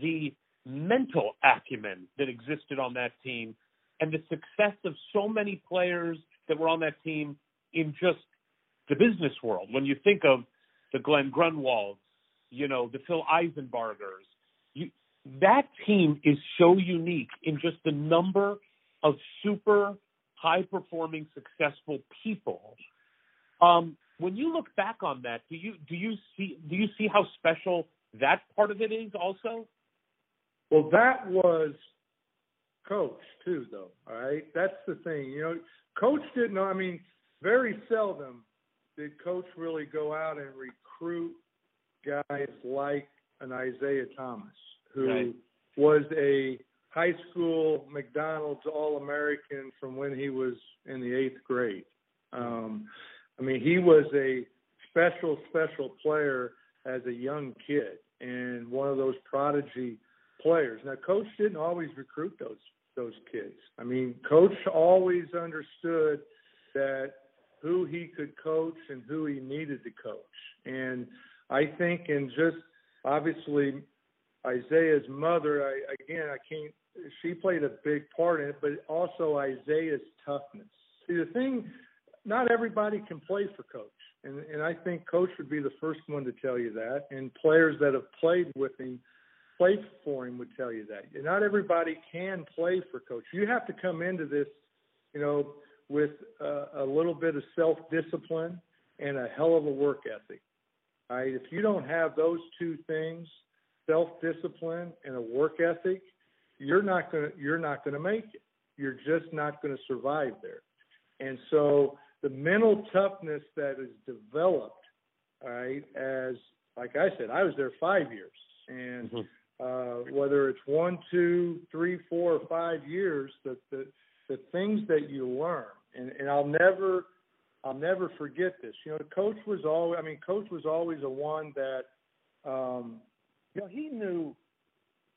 the mental acumen that existed on that team and the success of so many players that were on that team in just the business world. When you think of the Glenn Grunwalds, you know, the Phil Isenbargers. You, that team is so unique in just the number of super high performing, successful people. Um, when you look back on that, do you do you see do you see how special that part of it is also? Well, that was coach too, though. All right, that's the thing. You know, coach didn't. I mean, very seldom did coach really go out and recruit guys like an Isiah Thomas, who right. was a high school McDonald's All American from when he was in the eighth grade. Um, I mean, he was a special, special player as a young kid and one of those prodigy players. Now, coach didn't always recruit those those kids. I mean, coach always understood that who he could coach and who he needed to coach. And I think, and just obviously Isiah's mother, I, again, I can't, she played a big part in it, but also Isiah's toughness. See, the thing, not everybody can play for coach. And, and I think coach would be the first one to tell you that. And players that have played with him, played for him would tell you that. Not everybody can play for coach. You have to come into this, you know, with uh, a little bit of self discipline and a hell of a work ethic. Right? If you don't have those two things, self-discipline and a work ethic, you're not going to you're not going to make it. You're just not going to survive there. And so the mental toughness that is developed, right, as like I said, I was there five years, and mm-hmm. uh, whether it's one, two, three, four, or five years, the the, the things that you learn, and, and I'll never I'll never forget this. You know, coach was always, I mean, coach was always a one that, um, you know, he knew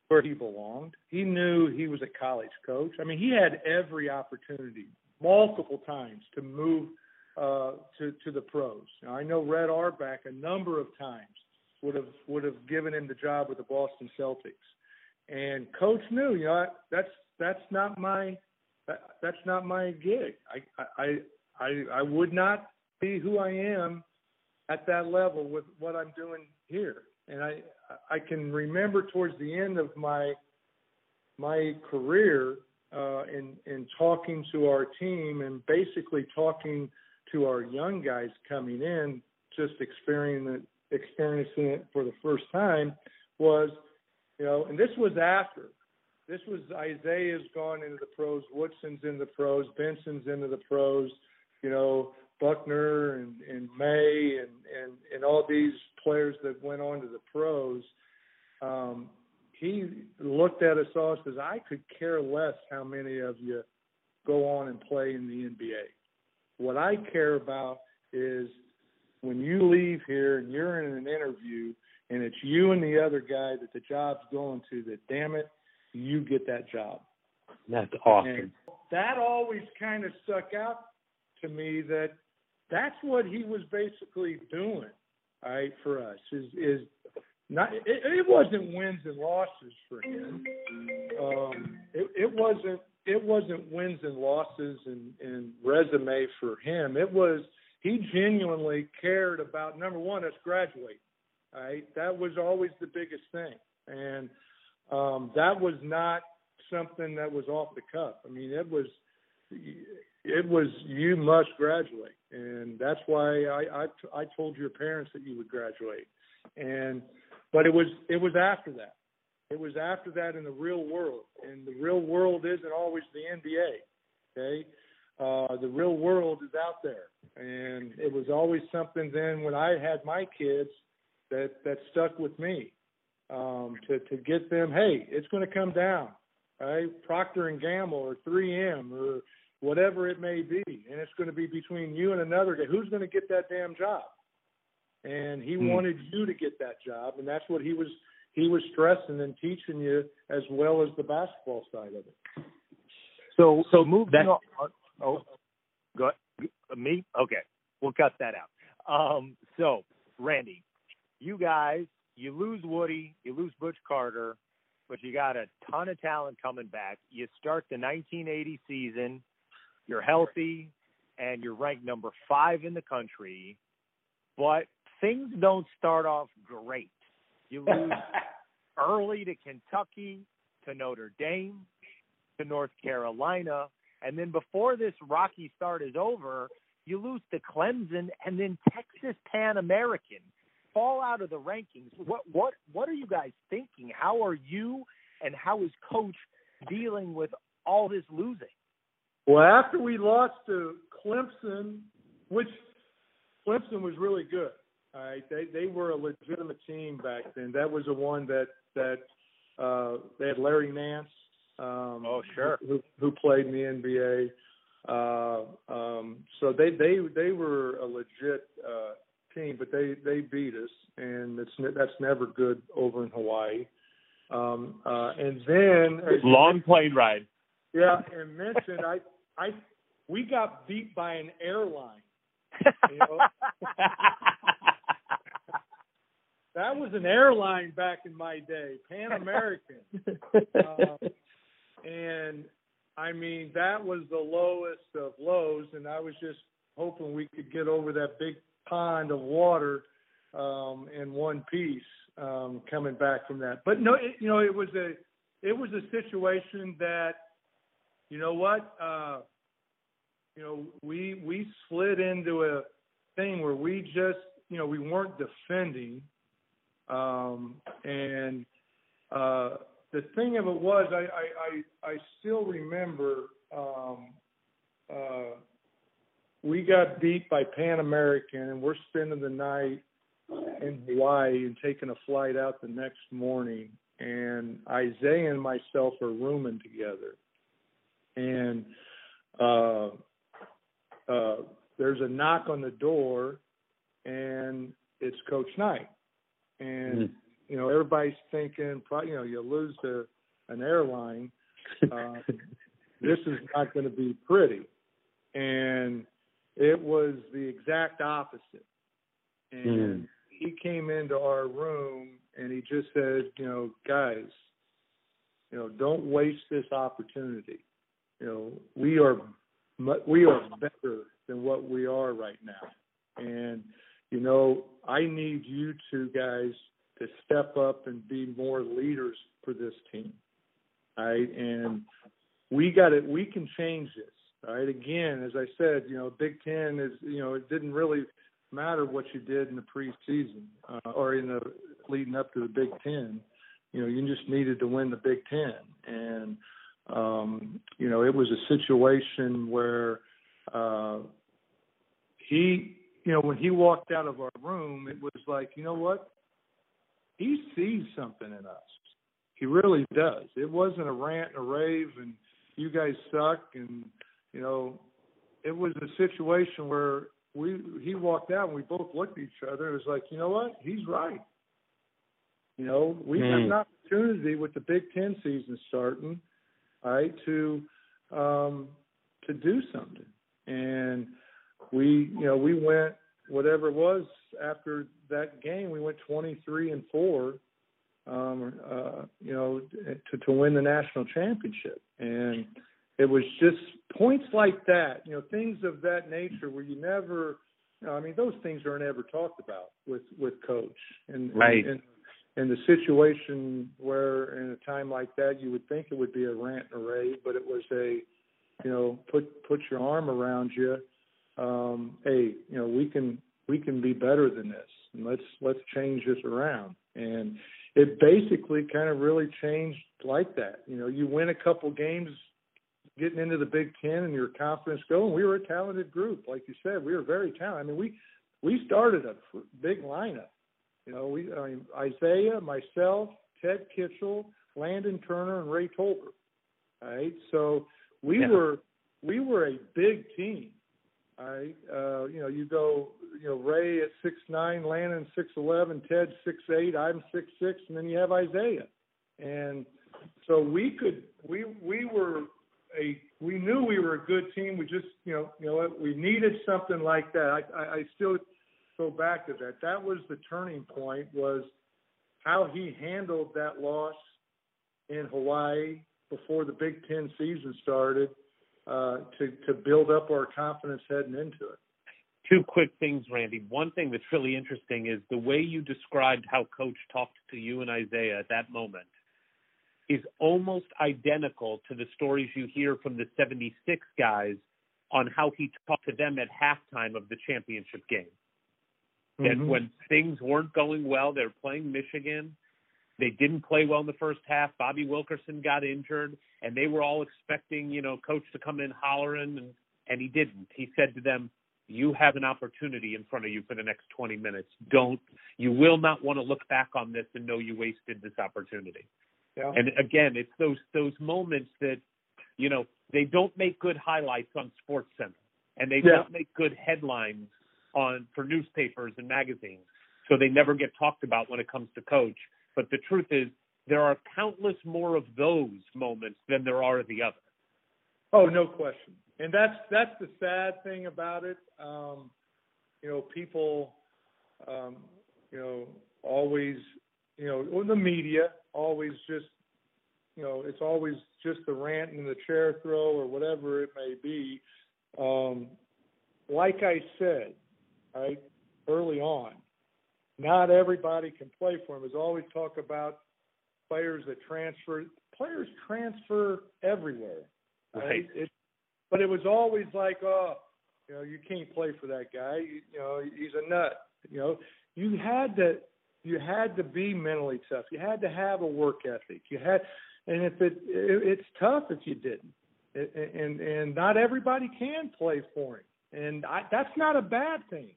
where he belonged. He knew he was a college coach. I mean, he had every opportunity, multiple times, to move uh, to to the pros. Now, I know Red Auerbach a number of times would have would have given him the job with the Boston Celtics. And coach knew, you know, that's that's not my that, that's not my gig. I I I I would not be who I am at that level with what I'm doing here. And I I can remember towards the end of my my career uh, in in talking to our team and basically talking to our young guys coming in, just experiencing it, experiencing it for the first time, was you know, and this was after. This was Isiah's gone into the pros, Woodson's in the pros, Benson's into the pros, you know, Buckner and, and May and, and, and all these players that went on to the pros. Um, he looked at us all and says, I could care less how many of you go on and play in the NBA. What I care about is when you leave here and you're in an interview and it's you and the other guy that the job's going to that damn it, you get that job. That's awesome. And that always kind of stuck out to me that that's what he was basically doing, right, for us is is not it, it wasn't wins and losses for him. Um, it, it wasn't it wasn't wins and losses and, and resume for him. It was he genuinely cared about number one, us graduating. Right, that was always the biggest thing, and um, that was not something that was off the cuff. I mean, it was it was you must graduate, and that's why I I, I told your parents that you would graduate, and but it was it was after that. It was after that in the real world, and the real world isn't always the NBA. Okay, uh, the real world is out there, and it was always something. Then when I had my kids, that that stuck with me um, to to get them. Hey, it's going to come down, right? Procter and Gamble or 3M or whatever it may be, and it's going to be between you and another guy. Who's going to get that damn job? And he hmm. wanted you to get that job, and that's what he was he was stressing and teaching you as well as the basketball side of it. So so moving that, on. Oh, go me. Okay, we'll cut that out. Um, so Randy, you guys, you lose Woody, you lose Butch Carter, but you got a ton of talent coming back. You start the 1980 season, you're healthy, and you're ranked number five in the country, but things don't start off great. You lose (laughs) early to Kentucky, to Notre Dame, to North Carolina, and then before this rocky start is over, you lose to Clemson and then Texas Pan American fall out of the rankings. What what what are you guys thinking? How are you and how is coach dealing with all this losing? Well, after we lost to Clemson, which Clemson was really good. All right, they they were a legitimate team back then. That was the one that that uh, they had Larry Nance. Um, oh, sure. Who, who played in the NBA. Uh, um, so they they they were a legit uh, team, but they they beat us, and it's that's never good over in Hawaii. Um, uh, and then long plane ride. Yeah, and mentioned I I we got beat by an airline. You know? (laughs) that was an airline back in my day, Pan American. uh, (laughs) and I mean, that was the lowest of lows, and I was just hoping we could get over that big pond of water um, in one piece um, coming back from that. But no, it, you know, it was a it was a situation that, you know what, uh, you know, we we slid into a thing where we just, you know, we weren't defending, um, and uh, the thing of it was, I I I, I still remember. Um, uh, we got beat by Pan American, and we're spending the night in Hawaii and taking a flight out the next morning. And Isiah and myself are rooming together, and uh, uh, there's a knock on the door, and it's Coach Knight, and mm. you know everybody's thinking, you know, you lose to an airline, uh, this is not going to be pretty, and it was the exact opposite. And mm. he came into our room and he just said, you know, guys, you know, don't waste this opportunity. You know, we are we are better than what we are right now, and you know, I need you two guys to step up and be more leaders for this team. Right, and we got it. We can change this. All right. Again, as I said, you know, Big Ten is, you know, it didn't really matter what you did in the preseason uh, or in the leading up to the Big Ten. You know, you just needed to win the Big Ten, and um, you know, it was a situation where uh, he, you know, when he walked out of our room, it was like, you know what? He sees something in us. He really does. It wasn't a rant and a rave, and you guys suck, and you know, it was a situation where we he walked out and we both looked at each other. It was like, you know what? He's right. You know, we mm. have an opportunity with the Big Ten season starting, right, to um, to do something. And we, you know, we went whatever it was after that game. We went 23 and four, um, uh, you know, to to win the national championship. And it was just points like that, you know, things of that nature where you never, I mean, those things aren't ever talked about with with coach, and right. And, and the situation where in a time like that you would think it would be a rant and a rave, but it was a, you know, put put your arm around you. Um, hey, you know, we can we can be better than this, and let's let's change this around. And it basically kind of really changed like that. You know, you win a couple games getting into the Big Ten and your confidence going. We were a talented group, like you said. We were very talented. I mean, we we started a big lineup. You know, we I mean, Isiah, myself, Ted Kitchel, Landon Turner, and Ray Tolbert. Right, so we yeah. were we were a big team. Right, uh, you know, you go, you know, Ray at six nine, Landon six eleven, Ted six eight, I'm six six, and then you have Isiah, and so we could we we were a we knew we were a good team. We just you know you know what we needed something like that. I, I, I still go back to that. That was the turning point. Was how he handled that loss in Hawaii before the Big Ten season started uh, to to build up our confidence heading into it. Two quick things, Randy. One thing that's really interesting is the way you described how Coach talked to you and Isiah at that moment is almost identical to the stories you hear from the 76 guys on how he talked to them at halftime of the championship game. Mm-hmm. When things weren't going well, they were playing Michigan. They didn't play well in the first half. Bobby Wilkerson got injured, and they were all expecting, you know, coach to come in hollering, and, and he didn't. He said to them, you have an opportunity in front of you for the next 20 minutes. Don't, you will not want to look back on this and know you wasted this opportunity. Yeah. And again, it's those those moments that you know they don't make good highlights on Sports Center, and they yeah. don't make good headlines on for newspapers and magazines. So they never get talked about when it comes to coach. But the truth is, there are countless more of those moments than there are the other. Oh, no question. And that's that's the sad thing about it. Um, you know, people, um, you know, always, you know, the media always just you know it's always just the rant and the chair throw or whatever it may be um, like i said right early on not everybody can play for him there's always talk about players that transfer players transfer everywhere right, right. It, but it was always like oh you know you can't play for that guy you, you know he's a nut you know you had to you had to be mentally tough. You had to have a work ethic. You had, and if it, it it's tough if you didn't, and and not everybody can play for him, and I, that's not a bad thing.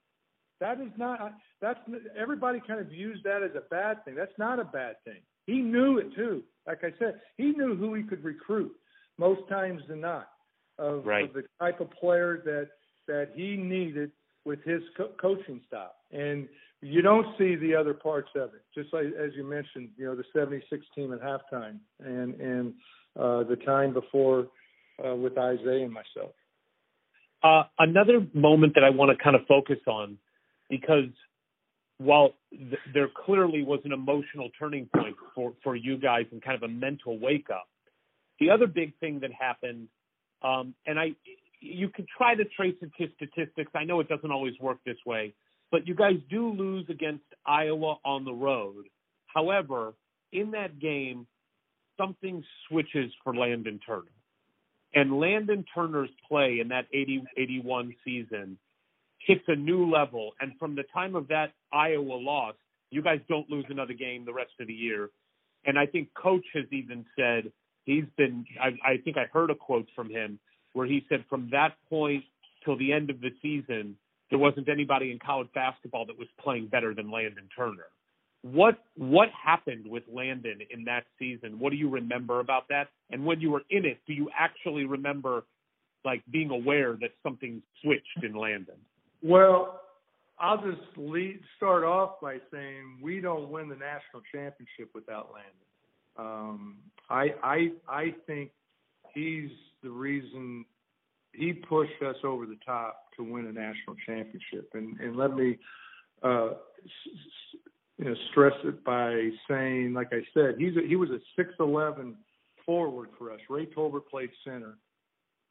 That is not. That's everybody kind of views that as a bad thing. That's not a bad thing. He knew it too. Like I said, he knew who he could recruit most times than not of, right. of the type of player that that he needed with his co- coaching style. And you don't see the other parts of it. Just like as you mentioned, you know, the 76 team at halftime and and uh, the time before uh, with Isiah and myself. Uh, another moment that I want to kind of focus on because while th- there clearly was an emotional turning point for for you guys and kind of a mental wake up, the other big thing that happened, um, and I, you could try to trace it to statistics. I know it doesn't always work this way, but you guys do lose against Iowa on the road. However, in that game, something switches for Landon Turner. And Landon Turner's play in that 80 81 season hits a new level. And from the time of that Iowa loss, you guys don't lose another game the rest of the year. And I think coach has even said he's been I, I think I heard a quote from him where he said from that point till the end of the season, there wasn't anybody in college basketball that was playing better than Landon Turner. What what happened with Landon in that season? What do you remember about that? And when you were in it, do you actually remember like being aware that something switched in Landon? Well, I'll just lead, start off by saying we don't win the national championship without Landon. Um, I I I think he's the reason he pushed us over the top to win a national championship. And and let me uh, you know, stress it by saying, like I said, he's a, he was a six eleven forward for us. Ray Tolbert played center,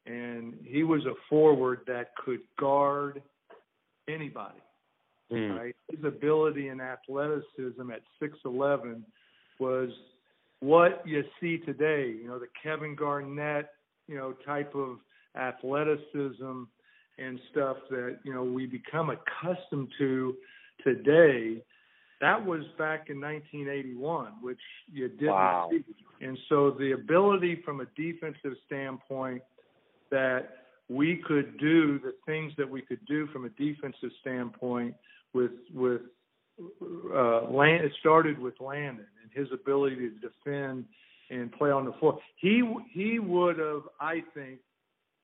and he was a forward that could guard anybody. Mm. Right? His ability and athleticism at six eleven was what you see today. You know, the Kevin Garnett, you know, type of athleticism and stuff that you know we become accustomed to today that was back in 1981, which you didn't wow. see. And so the ability from a defensive standpoint that we could do the things that we could do from a defensive standpoint with with uh, Land, it started with Landon and his ability to defend and play on the floor. He he would have, I think,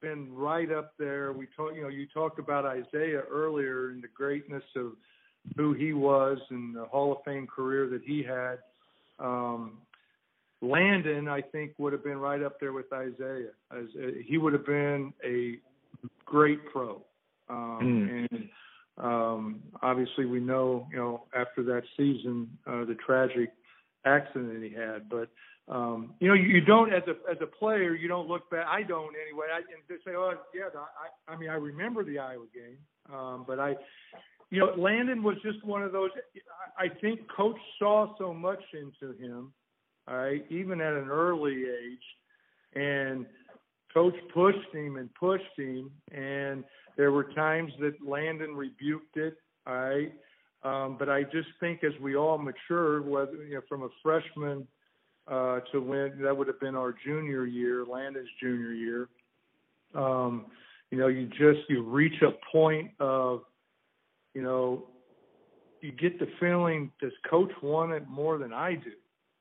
been right up there. We talked, you know, you talked about Isiah earlier and the greatness of who he was and the Hall of Fame career that he had. Um, Landon, I think, would have been right up there with Isiah. As uh, he would have been a great pro, um, mm. and um, obviously we know, you know, after that season, uh, the tragic accident he had. But um, you know, you, you don't as a as a player, you don't look back. I don't anyway. I and they say, oh yeah, I I mean I remember the Iowa game, um, but I you know, Landon was just one of those. I think Coach saw so much into him, all right, even at an early age, and Coach pushed him and pushed him, and there were times that Landon rebuked it, all right. Um, but I just think as we all mature, whether you know, from a freshman uh, to when that would have been our junior year, Landon's junior year. Um, you know, you just you reach a point of you know, you get the feeling does coach want it more than I do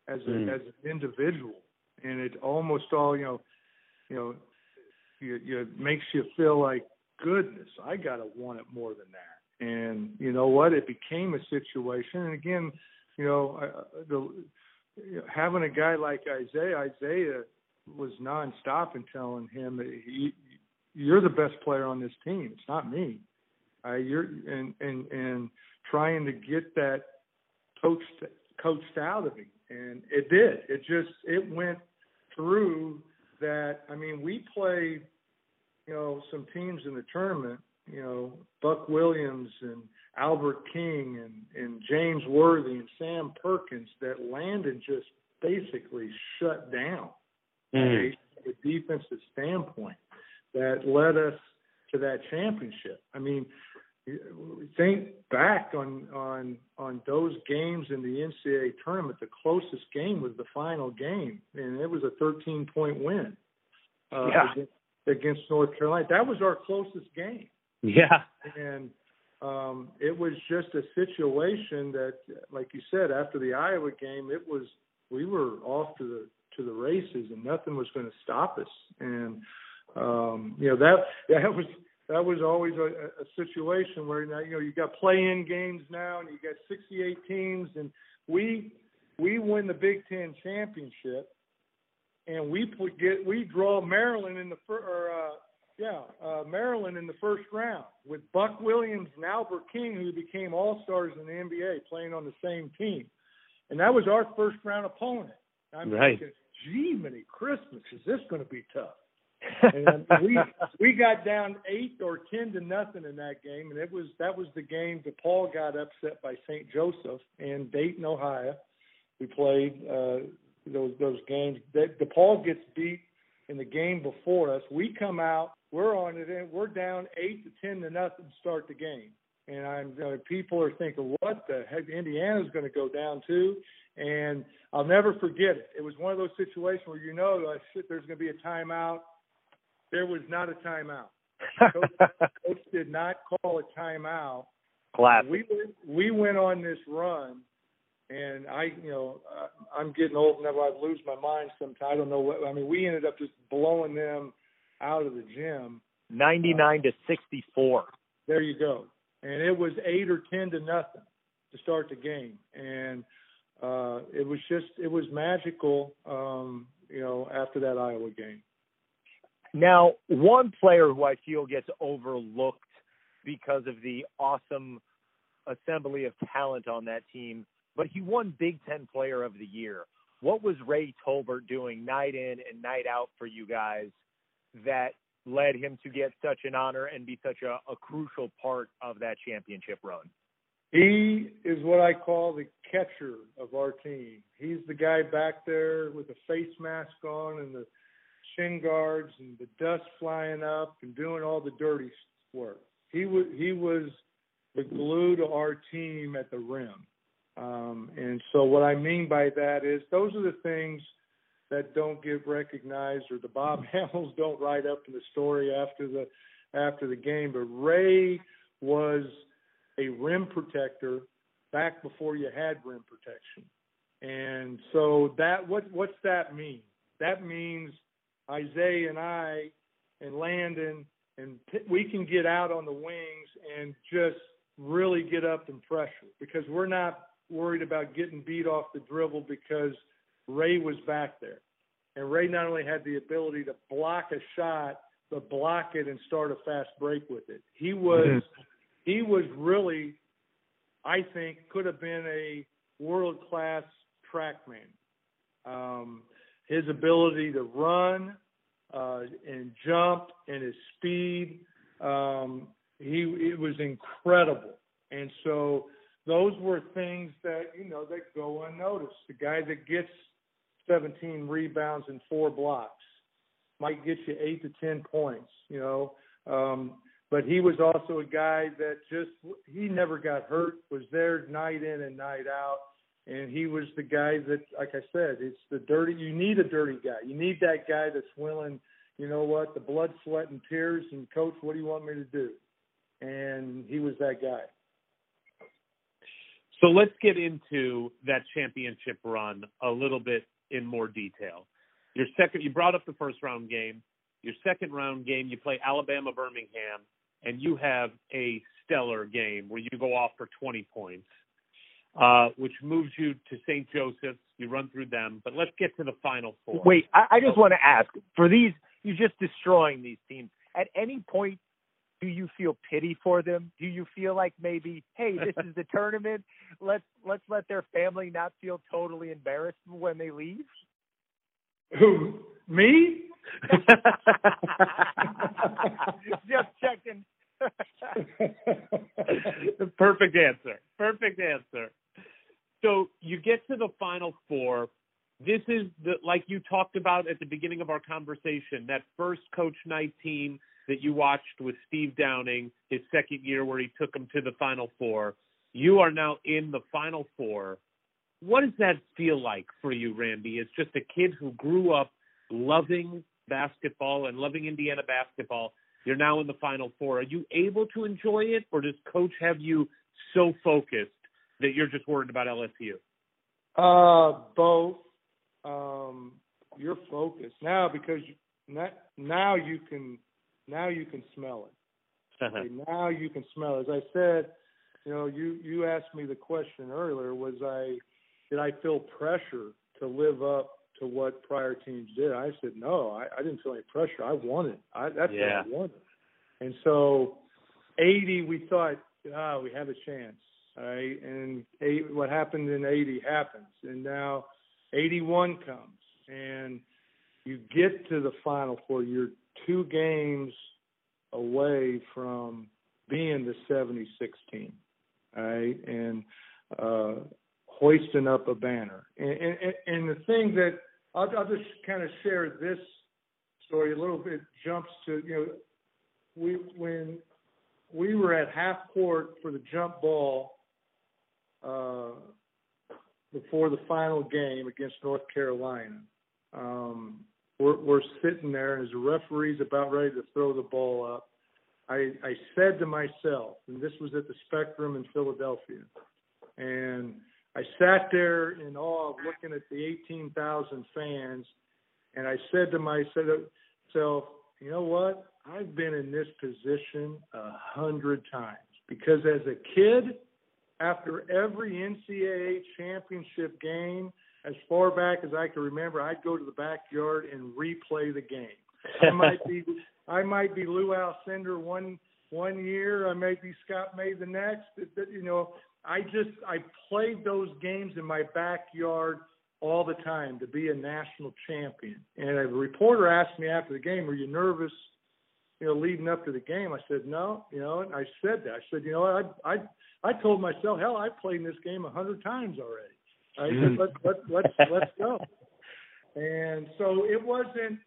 as a, mm. as an individual, and it almost all you know, you know, you, you it makes you feel like goodness, I gotta want it more than that. And you know what? It became a situation, and again, you know, uh, the having a guy like Isiah, Isiah was nonstop in telling him you're the best player on this team. It's not me. Uh, you're and and and trying to get that coached coached out of him, and it did. It just it went through that. I mean, we played, you know, some teams in the tournament. You know, Buck Williams and Albert King and and James Worthy and Sam Perkins that Landon just basically shut down mm. from a defensive standpoint that led us to that championship. I mean, think back on on on those games in the NCAA tournament. The closest game was the final game, and it was a 13 point win uh, yeah. against, against North Carolina. That was our closest game. Yeah, and um, it was just a situation that, like you said, after the Iowa game, it was we were off to the to the races, and nothing was going to stop us. And um, you know that that was that was always a, a situation where you know you got play-in games now, and you got 68 teams, and we we win the Big Ten championship, and we put, get we draw Maryland in the fir- or uh, yeah, uh, Maryland in the first round with Buck Williams and Albert King, who became All Stars in the NBA, playing on the same team, and that was our first round opponent. I'm Right. thinking, gee, many Christmas, is this going to be tough? And (laughs) we we got down eight or ten to nothing in that game, and it was that was the game DePaul got upset by St. Joseph in Dayton, Ohio. We played uh, those those games. De- DePaul gets beat in the game before us. We come out, we're on it, and we're down eight to ten to nothing to start the game. And I'm uh, people are thinking, what the heck? Indiana's going to go down too. And I'll never forget it. It was one of those situations where you know uh, shit, there's going to be a timeout. There was not a timeout. Coach, (laughs) Coach did not call a timeout. Classic. We went, we went on this run, and I, you know, uh, I'm getting old enough. I lose my mind sometimes. I don't know what. I mean, we ended up just blowing them out of the gym. 99 to 64. There you go. And it was eight or ten to nothing to start the game, and uh, it was just it was magical. Um, you know, after that Iowa game. Now, one player who I feel gets overlooked because of the awesome assembly of talent on that team, but he won Big Ten Player of the Year. What was Ray Tolbert doing night in and night out for you guys that led him to get such an honor and be such a, a crucial part of that championship run? He is what I call the catcher of our team. He's the guy back there with the face mask on and the shin guards and the dust flying up and doing all the dirty work. He was he was the glue to our team at the rim. Um, and so what I mean by that is those are the things that don't get recognized or the Bob (laughs) Hammels don't write up in the story after the after the game. But Ray was a rim protector back before you had rim protection. And so that what what's that mean? That means Isiah and I and Landon and we can get out on the wings and just really get up and pressure because we're not worried about getting beat off the dribble because Ray was back there. And Ray not only had the ability to block a shot, but block it and start a fast break with it. He was he was really, I think, could have been a world class trackman. Um, his ability to run uh, and jump and his speed, um, he it was incredible. And so those were things that you know that go unnoticed. The guy that gets 17 rebounds and four blocks might get you eight to 10 points. You know, um, but he was also a guy that just he never got hurt. Was there night in and night out. And he was the guy that, like I said, it's the dirty. You need a dirty guy. You need that guy that's willing. You know what? The blood, sweat, and tears. And coach, what do you want me to do? And he was that guy. So let's get into that championship run a little bit in more detail. Your second, you brought up the first round game. Your second round game, you play Alabama Birmingham, and you have a stellar game where you go off for 20 points, uh, which moves you to St. Joseph's. You run through them, but let's get to the final four. Wait, I, I just want to ask for these, you're just destroying these teams. At any point, do you feel pity for them? Do you feel like maybe, hey, this (laughs) is the tournament. Let's let's let their family not feel totally embarrassed when they leave. Who? Me? (laughs) just checking. (laughs) Perfect answer. Perfect answer. So you get to the final four. This is the like you talked about at the beginning of our conversation, that first coach Knight team that you watched with Steve Downing, his second year where he took them to the final four. You are now in the final four. What does that feel like for you, Randy? As just a kid who grew up loving basketball and loving Indiana basketball, you're now in the final four. Are you able to enjoy it, or does coach have you so focused that you're just worried about LSU? Uh, both. Um, you're focused now because now, now you can now you can smell it. (laughs) Okay, now you can smell. it. As I said, you know, you you asked me the question earlier. Was I did I feel pressure to live up to what prior teams did. I said no, I, I didn't feel any pressure. I wanted. I, that's Yeah. what I wanted. And so, 80, we thought, ah, we have a chance. All right, and eight, what happened in 80 happens, and now 81 comes, and you get to the final four. You're two games away from being the 76 team, all right, and uh, hoisting up a banner. And, and, and the thing that I'll, I'll just kind of share this story a little bit jumps to you know we when we were at half court for the jump ball uh, before the final game against North Carolina. Um, we're, we're sitting there, and as the referee's about ready to throw the ball up, I, I said to myself, and this was at the Spectrum in Philadelphia, and I sat there in awe of looking at the 18,000 fans, and I said to myself, you know what? I've been in this position a hundred times because as a kid, after every NCAA championship game, as far back as I can remember, I'd go to the backyard and replay the game. I might be (laughs) I might be Lou Alcindor one one year, I might be Scott May the next. You know, I just I played those games in my backyard all the time to be a national champion. And a reporter asked me after the game, "Are you nervous?" You know, leading up to the game, I said no. You know, and I said that. I said, you know? I I I told myself, hell, I played in this game a hundred times already. I said, let's let's let's let's go. And so it wasn't.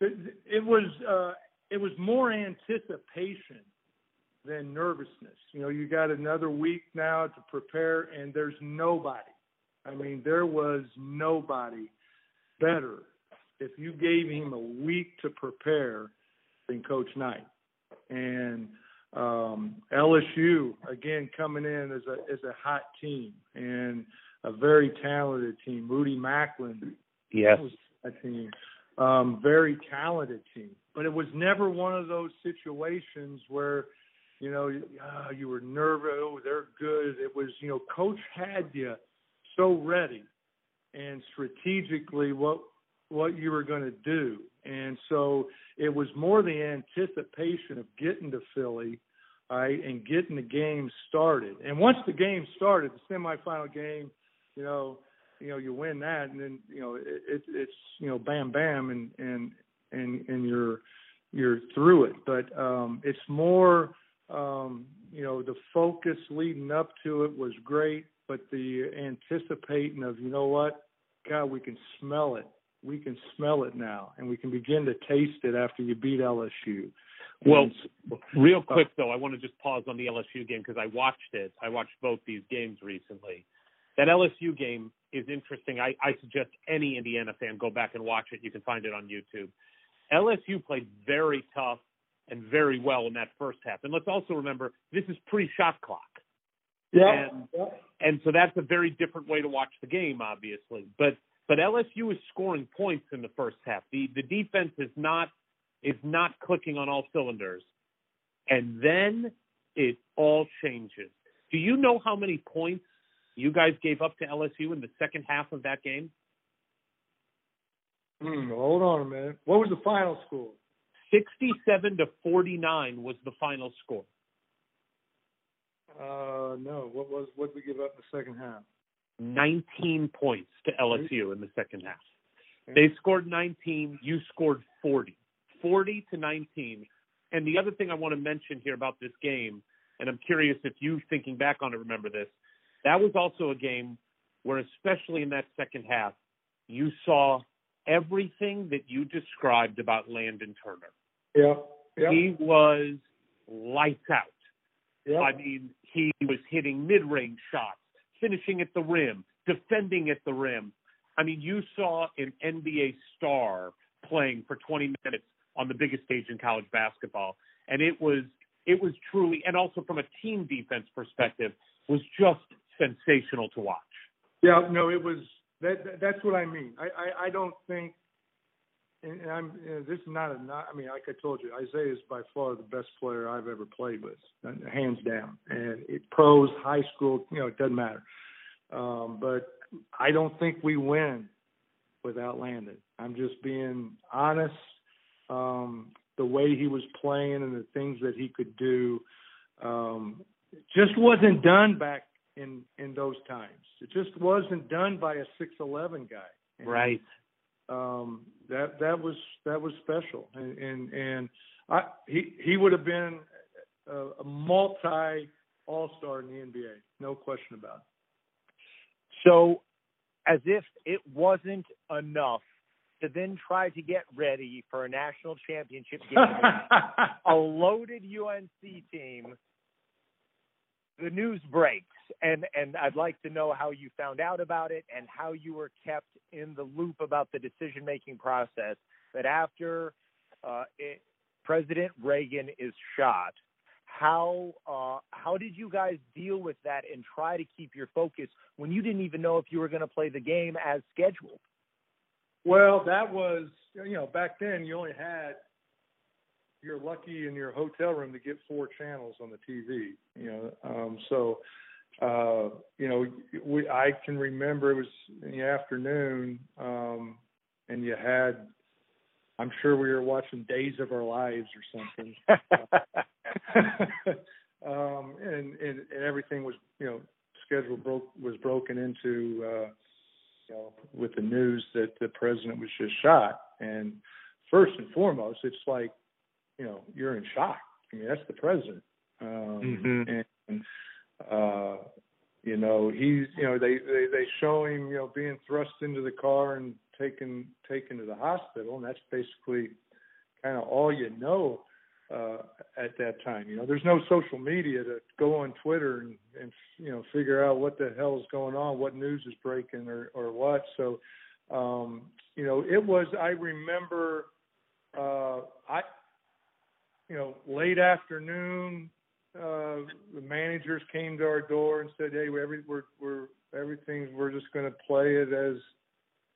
It, it was uh, it was more anticipation than nervousness. You know, you got another week now to prepare, and there's nobody. I mean, there was nobody better if you gave him a week to prepare than Coach Knight. And um, LSU again coming in as a as a hot team and a very talented team. Rudy Macklin Yes. was a team, um, very talented team. But it was never one of those situations where, you know, uh, you were nervous. Oh, they're good. It was, you know, coach had you so ready and strategically what what you were going to do. And so it was more the anticipation of getting to Philly, all right, and getting the game started. And once the game started, the semifinal game, you know, you know, you win that, and then you know, it, it, it's you know, bam, bam, and and and and you're you're through it. But um, it's more, um, you know, the focus leading up to it was great, but the anticipating of, you know what, God, we can smell it. We can smell it now, and we can begin to taste it after you beat LSU. Well, And Real quick though, I want to just pause on the LSU game because I watched it. I watched both these games recently. That LSU game is interesting. I, I suggest any Indiana fan go back and watch it. You can find it on YouTube. LSU played very tough and very well in that first half. And let's also remember this is pre-shot clock. yeah, and- yeah. and so that's a very different way to watch the game, obviously. But but LSU is scoring points in the first half. The the defense is not is not clicking on all cylinders, and then it all changes. Do you know how many points you guys gave up to LSU in the second half of that game? Hmm, hold on a minute. What was the final score? Sixty-seven to forty-nine was the final score. Uh, no. What was what did we give up in the second half? 19 points to LSU in the second half. They scored 19, you scored 40. 40 to 19. And the other thing I want to mention here about this game, and I'm curious if you thinking back on it remember this, that was also a game where especially in that second half, you saw everything that you described about Landon Turner. Yeah, yeah, He was lights out. yeah. I mean, he was hitting mid-range shots, finishing at the rim, defending at the rim. I mean, you saw an NBA star playing for 20 minutes on the biggest stage in college basketball, and it was it was truly, and also from a team defense perspective, was just sensational to watch. Yeah, no, it was that. that- That's what I mean. I, I, I don't think, and and I'm. Know, this is not a. Not, I mean, like I told you, Isiah is by far the best player I've ever played with, uh, hands down. And it, pros, high school, you know, it doesn't matter. Um, but I don't think we win without Landon. I'm just being honest. Um, the way he was playing and the things that he could do um, just wasn't done back in in those times. It just wasn't done by a six eleven guy. And, right. Um, that that was that was special, and and, and I, he he would have been a, a multi all star in the NBA, no question about it. So, as if it wasn't enough to then try to get ready for a national championship game, (laughs) a loaded UNC team. The news breaks, and and I'd like to know how you found out about it and how you were kept in the loop about the decision making process. That after uh, it, President Reagan is shot, how uh, how did you guys deal with that and try to keep your focus when you didn't even know if you were going to play the game as scheduled? Well, that was you know back then you only had you're lucky in your hotel room to get four channels on the TV. You know, um, so uh, you know we I can remember it was in the afternoon, um, and you had I'm sure we were watching Days of Our Lives or something. (laughs) um, and, and and everything was you know schedule broke was broken into uh, you know with the news that the president was just shot. And first and foremost, it's like you know you're in shock. I mean that's the president. Um, Mhm. And uh, you know he's you know they, they they show him you know being thrust into the car and taken taken to the hospital, and that's basically kind of all you know uh, at that time. You know, there's no social media to go on Twitter and, and you know figure out what the hell is going on, what news is breaking, or or what. So, um, you know, it was. I remember, uh, I, you know, late afternoon. Uh, the managers came to our door and said, "Hey, we're we're we're everything's we're just going to play it as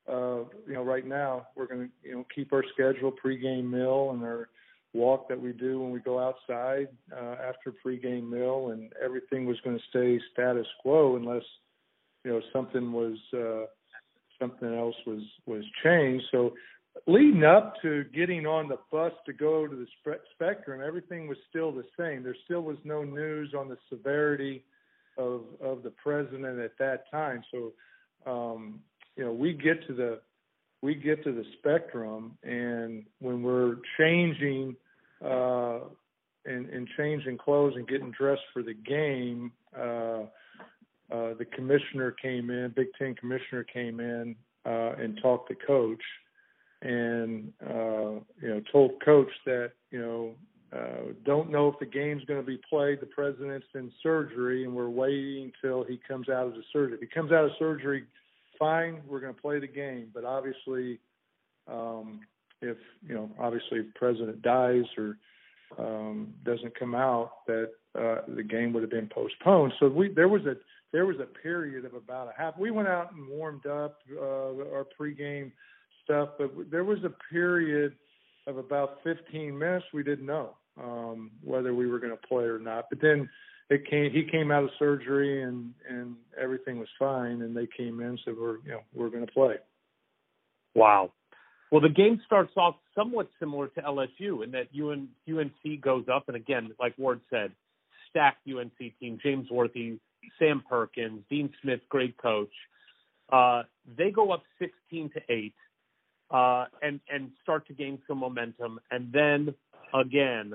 uh, you know, right now we're going to, you know, keep our schedule pregame meal and our walk that we do when we go outside uh, after pregame meal, and everything was going to stay status quo unless, you know, something was uh, something else was was changed. So, leading up to getting on the bus to go to the spe- spectrum, everything was still the same. There still was no news on the severity of of the president at that time. So. Um, you know we get to the we get to the spectrum and when we're changing uh and, and changing clothes and getting dressed for the game uh uh the commissioner came in big ten commissioner came in uh and talked to coach and uh you know told coach that you know uh don't know if the game's going to be played the president's in surgery and we're waiting till he comes out of the surgery if he comes out of surgery fine, we're going to play the game. But obviously, um, if you know, obviously, if president dies or um, doesn't come out, that uh, the game would have been postponed. So we there was a there was a period of about a half. We went out and warmed up uh, our pregame stuff, but there was a period of about 15 minutes we didn't know um, whether we were going to play or not. But then it came he came out of surgery and and everything was fine and they came in and said we're you know we're going to play Wow. Well, the game starts off somewhat similar to LSU in that UN, UNC goes up, and again, like Ward said, stacked UNC team. James Worthy, Sam Perkins, Dean Smith, great coach. Uh, they go up 16 to eight, uh, and and start to gain some momentum, and then again,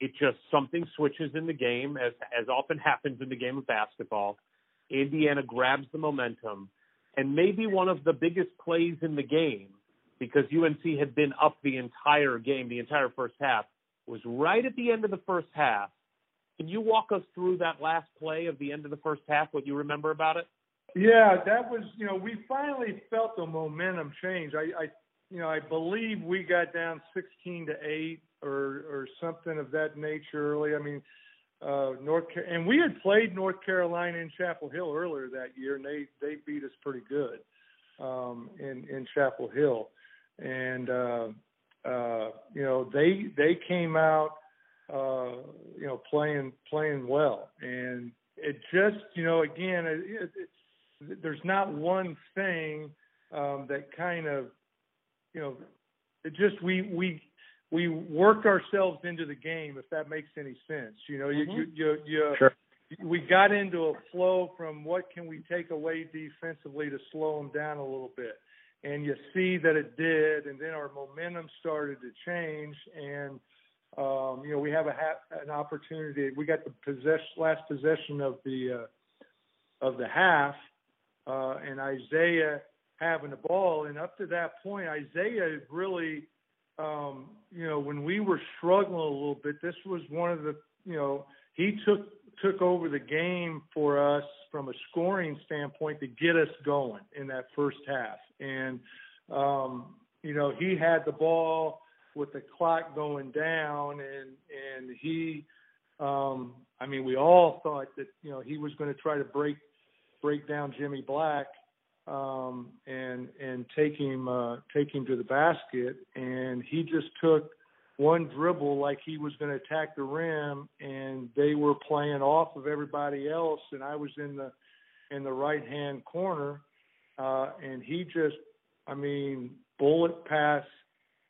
it just something switches in the game, as as often happens in the game of basketball. Indiana grabs the momentum, and maybe one of the biggest plays in the game, because UNC had been up the entire game, the entire first half, was right at the end of the first half. Can you walk us through that last play of the end of the first half? What you remember about it? Yeah that was you know we finally felt the momentum change. I i you know i believe we got down 16 to 8 or or something of that nature early. I mean uh north Car- and we had played north carolina in chapel hill earlier that year and they they beat us pretty good um in in chapel hill. And uh uh you know they they came out uh you know playing playing well. And it just you know again it, it there's not one thing um, that kind of, you know, it just we we we worked ourselves into the game, if that makes any sense. You know, Mm-hmm. you you you, you Sure. we got into a flow from what can we take away defensively to slow them down a little bit. And you see that it did, and then our momentum started to change. And um, you know, we have a ha- an opportunity. We got the possess last possession of the uh, of the half, uh, and Isiah having the ball. And up to that point, Isiah really, um, you know, when we were struggling a little bit, this was one of the, you know, he took took over the game for us from a scoring standpoint to get us going in that first half. And um, you know, he had the ball with the clock going down and and he um I mean we all thought that, you know, he was going to try to break break down Jimmy Black um and and take him uh take him to the basket. And he just took one dribble like he was going to attack the rim and they were playing off of everybody else and I was in the in the right hand corner. Uh and he just I mean bullet pass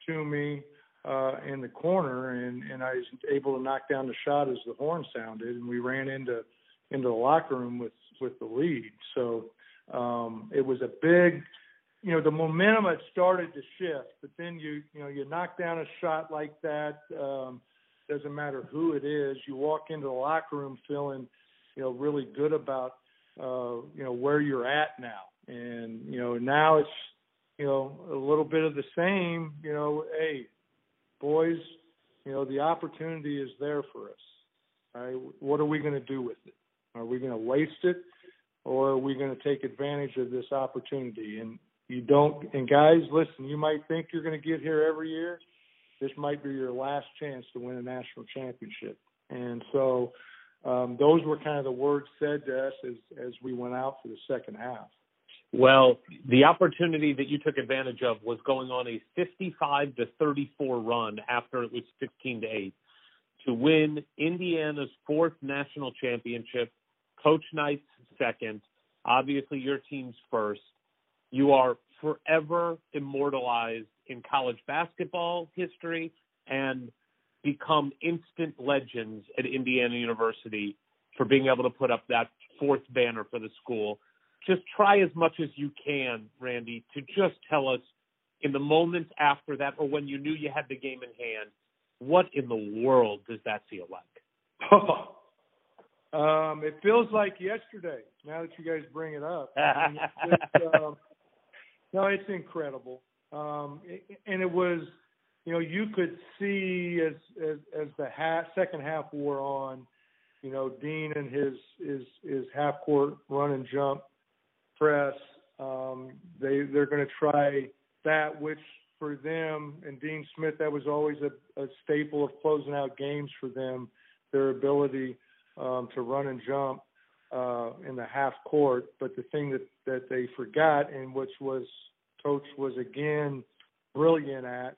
to me uh in the corner and and I was able to knock down the shot as the horn sounded and we ran into into the locker room with with the lead. So um it was a big you know the momentum had started to shift but then you you know you knock down a shot like that um doesn't matter who it is you walk into the locker room feeling you know really good about uh you know where you're at now. And you know now it's you know a little bit of the same you know hey boys you know the opportunity is there for us. Right what are we going to do with it are we going to waste it or are we going to take advantage of this opportunity? And you don't and guys listen you might think you're going to get here every year. This might be your last chance to win a national championship. And so um, those were kind of the words said to us as as we went out for the second half. Well, the opportunity that you took advantage of was going on a 55 to 34 run after it was 16 to 8 to win Indiana's fourth national championship, Coach Knight's second, obviously your team's first. You are forever immortalized in college basketball history and become instant legends at Indiana University for being able to put up that fourth banner for the school just try as much as you can, Randy, to just tell us in the moments after that or when you knew you had the game in hand, what in the world does that feel like? (laughs) um, it feels like yesterday. Now that you guys bring it up, I mean, it's, (laughs) um, no, it's incredible. Um, it, and it was, you know, you could see as as, as the half, second half wore on, you know, Dean and his his his half court run and jump press. Um, they they're going to try that, which for them and Dean Smith, that was always a, a staple of closing out games for them. Their ability um, to run and jump uh, in the half court. But the thing that that they forgot, and which was coach was again brilliant at,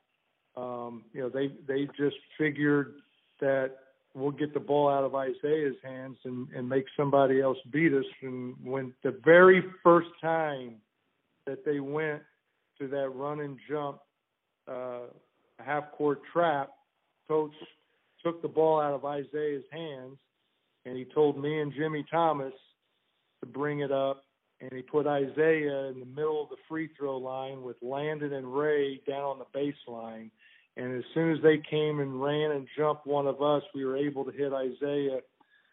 um, you know, they they just figured that we'll get the ball out of Isiah's hands and, and make somebody else beat us. And when the very first time that they went to that run and jump uh, half court trap, coach took the ball out of Isiah's hands and he told me and Jimmy Thomas to bring it up. And he put Isiah in the middle of the free throw line with Landon and Ray down on the baseline. And as soon as they came and ran and jumped one of us, we were able to hit Isiah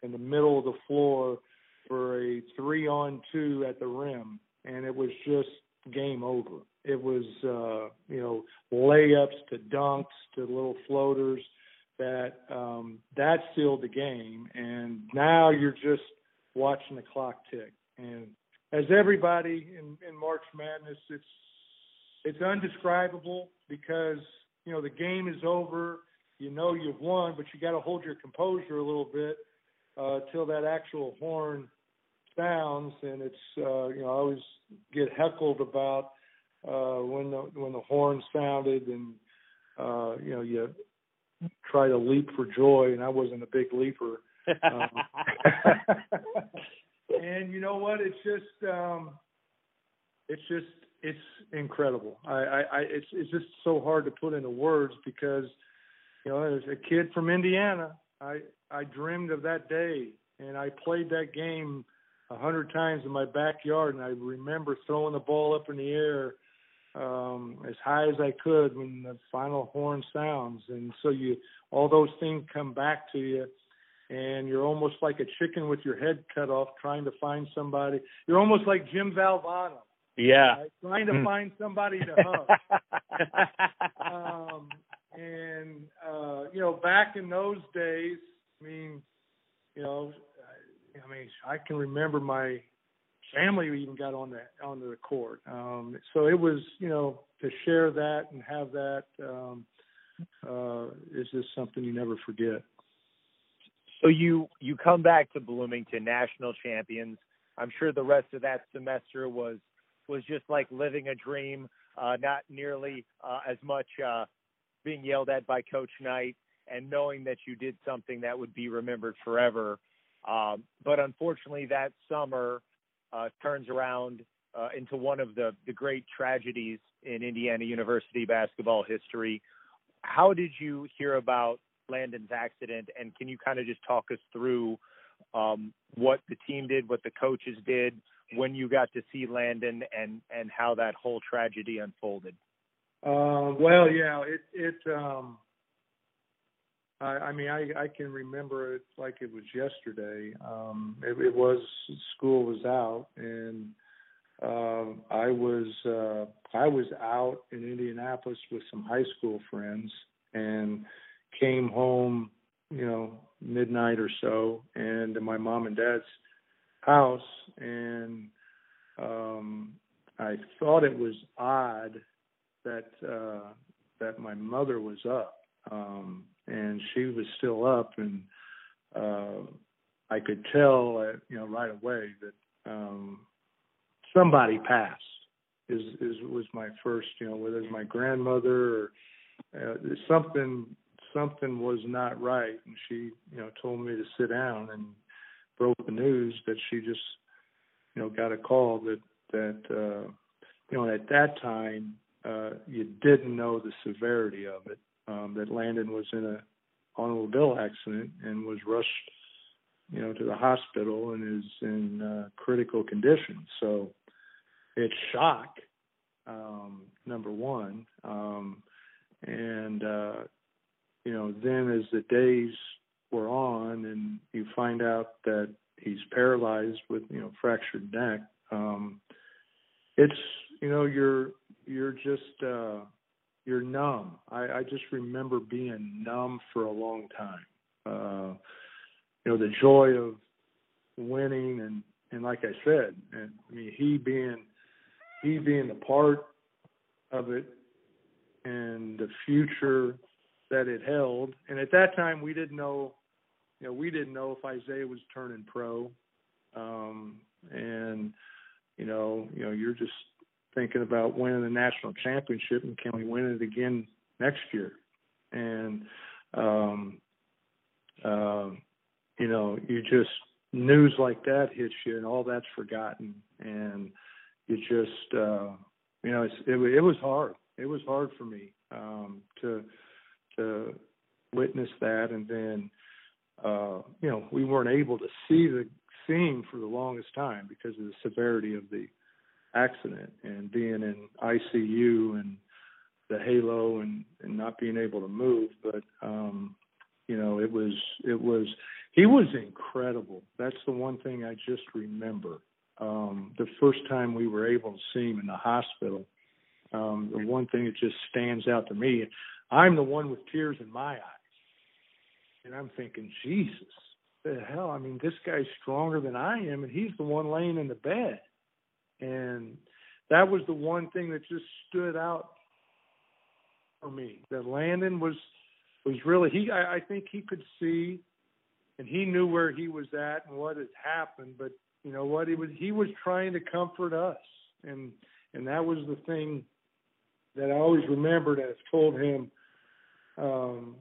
in the middle of the floor for a three on two at the rim. And it was just game over. It was, uh, you know, layups to dunks to little floaters that um, that sealed the game. And now you're just watching the clock tick. And as everybody in, in March Madness, it's it's undescribable because you know the game is over. You know you've won, but you got to hold your composure a little bit uh, till that actual horn sounds. And it's uh, you know I always get heckled about uh, when the when the horn sounded, and uh, you know you try to leap for joy, and I wasn't a big leaper. Um, (laughs) and you know what? It's just um, it's just it's incredible. I, I, I it's it's just so hard to put into words because you know as a kid from Indiana, I I dreamed of that day and I played that game a hundred times in my backyard and I remember throwing the ball up in the air um as high as I could when the final horn sounds and so you all those things come back to you and you're almost like a chicken with your head cut off trying to find somebody you're almost like Jim Valvano yeah. right? trying to Mm. find somebody to hug (laughs) um, and uh, you know, back in those days, I mean, you know, I, I mean, I can remember my family even got on the on the court. Um, so it was, you know, to share that and have that um, uh, is just something you never forget. So you you come back to Bloomington, national champions. I'm sure the rest of that semester was was just like living a dream. Uh, not nearly uh, as much uh, being yelled at by Coach Knight and knowing that you did something that would be remembered forever. Um, but unfortunately, that summer uh, turns around uh, into one of the the great tragedies in Indiana University basketball history. How did you hear about Landon's accident, and can you kind of just talk us through um, what the team did, what the coaches did when you got to see Landon, and and how that whole tragedy unfolded? Uh, well, yeah, it it. Um, I, I mean, I I can remember it like it was yesterday. Um, it, it was school was out, and um, I was uh, I was out in Indianapolis with some high school friends, and came home, you know, midnight or so, and to my mom and dad's house, and um, I thought it was odd that uh that my mother was up um and she was still up and uh I could tell uh, you know right away that um somebody passed is is was my first you know whether it's my grandmother or uh, something something was not right and she you know told me to sit down and broke the news that she just you know got a call that that uh you know at that time uh, you didn't know the severity of it. Um, that Landon was in a automobile accident and was rushed, you know, to the hospital and is in uh, critical condition. So it's shock, um, number one, um, and uh, you know, then as the days were on, and you find out that he's paralyzed with you know fractured neck. Um, it's you know you're you're just uh you're numb. I, I just remember being numb for a long time. Uh you know, the joy of winning and and like I said, and I mean he being he being a part of it and the future that it held. And at that time we didn't know you know, we didn't know if Isiah was turning pro. Um and you know, you know, you're just thinking about winning the national championship and can we win it again next year? And um uh, you know, you just news like that hits you and all that's forgotten and you just uh you know, it's, it it was hard. It was hard for me um to to witness that and then uh you know, we weren't able to see the scene for the longest time because of the severity of the accident and being in ICU and the halo and, and not being able to move. But um, you know, it was it was he was incredible. That's the one thing I just remember. Um, the first time we were able to see him in the hospital, um, the one thing that just stands out to me, I'm the one with tears in my eyes. And I'm thinking, Jesus, the hell? I mean, this guy's stronger than I am, and he's the one laying in the bed and that was the one thing that just stood out for me. That Landon was was really he. I, I think he could see, and he knew where he was at and what had happened. But you know what? He was he was trying to comfort us, and and that was the thing that I always remembered. I've told him, um,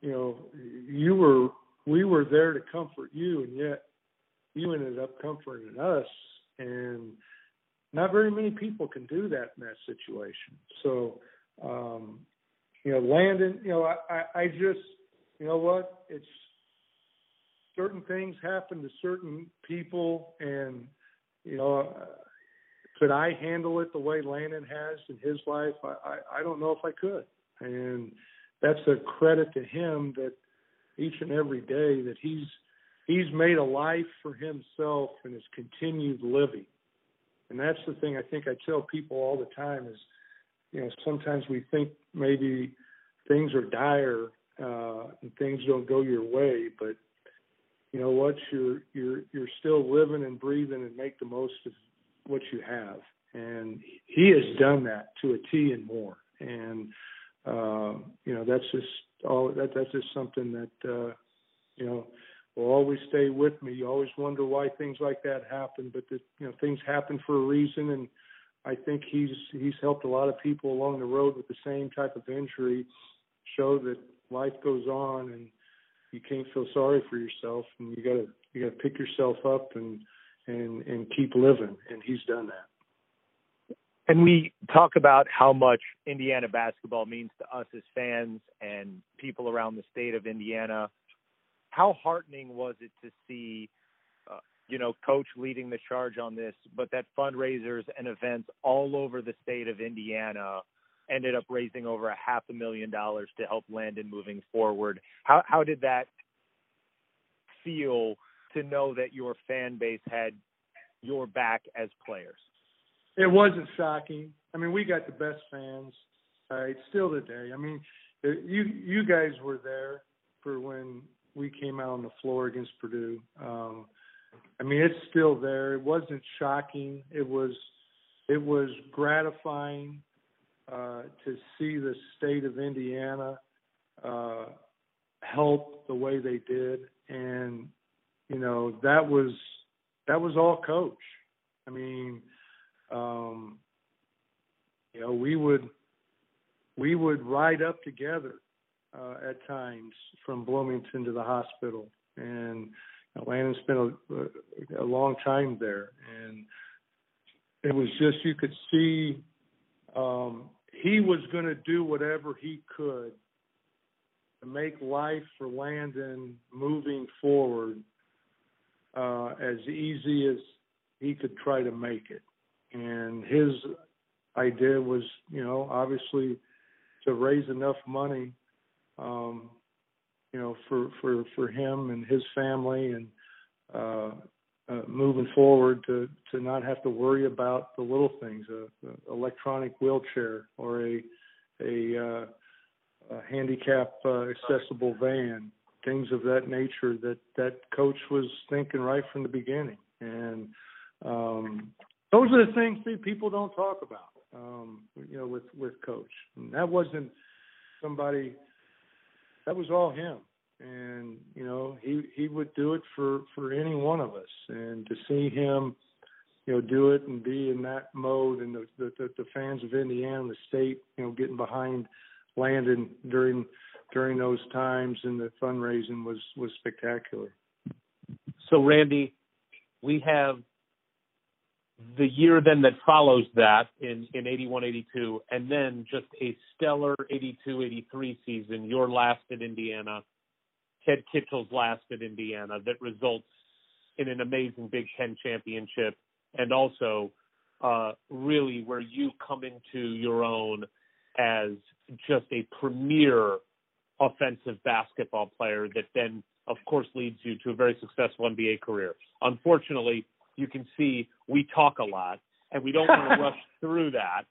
you know, you were we were there to comfort you, and yet you ended up comforting us and not very many people can do that in that situation. So, um, you know, Landon, you know, I, I, I just, you know what, it's certain things happen to certain people, and you know, uh, could I handle it the way Landon has in his life? I, I, I don't know if I could, and that's a credit to him that each and every day that he's he's made a life for himself and has continued living. And that's the thing I think I tell people all the time is, you know, sometimes we think maybe things are dire uh, and things don't go your way, but you know what, you're you're you're still living and breathing and make the most of what you have. And he has done that to a T and more. And uh, you know, that's just all that that's just something that uh, you know will always stay with me. You always wonder why things like that happen, but that you know things happen for a reason, and I think he's he's helped a lot of people along the road with the same type of injury show that life goes on and you can't feel sorry for yourself and you gotta you gotta pick yourself up and and and keep living and he's done that and we talk about how much Indiana basketball means to us as fans and people around the state of Indiana how heartening was it to see uh, you know coach leading the charge on this but that fundraisers and events all over the state of indiana ended up raising over a half a million dollars to help landon moving forward. How how did that feel to know that your fan base had your back as players? It wasn't shocking. I mean we got the best fans right still today. I mean you you guys were there for when we came out on the floor against Purdue. Um, I mean, it's still there. It wasn't shocking. It was it was gratifying uh, to see the state of Indiana uh, help the way they did, and you know that was that was all coach. I mean, um, you know, we would we would ride up together uh, at times from Bloomington to the hospital, and you know, Landon spent a, a long time there, and it was just you could see um, he was going to do whatever he could to make life for Landon moving forward uh, as easy as he could try to make it. And his idea was, you know, obviously to raise enough money um, you know, for for for him and his family, and uh, uh, moving forward to to not have to worry about the little things, a, a electronic wheelchair or a a, uh, a handicap uh, accessible van, things of that nature that that coach was thinking right from the beginning, and um, those are the things that people don't talk about. Um, you know, with with coach, and that wasn't somebody that was all him. And you know he he would do it for for any one of us. And to see him you know do it and be in that mode and the the, the fans of Indiana the state you know getting behind Landon during during those times and the fundraising was was spectacular. So Randy we have the year then that follows that in in 81 82 and then just a stellar 82 83 season your last at Indiana Ted Kitchel's last at Indiana that results in an amazing Big 10 championship and also uh really where you come into your own as just a premier offensive basketball player that then of course leads you to a very successful NBA career. Unfortunately, you can see we talk a lot and we don't want to (laughs) rush through that.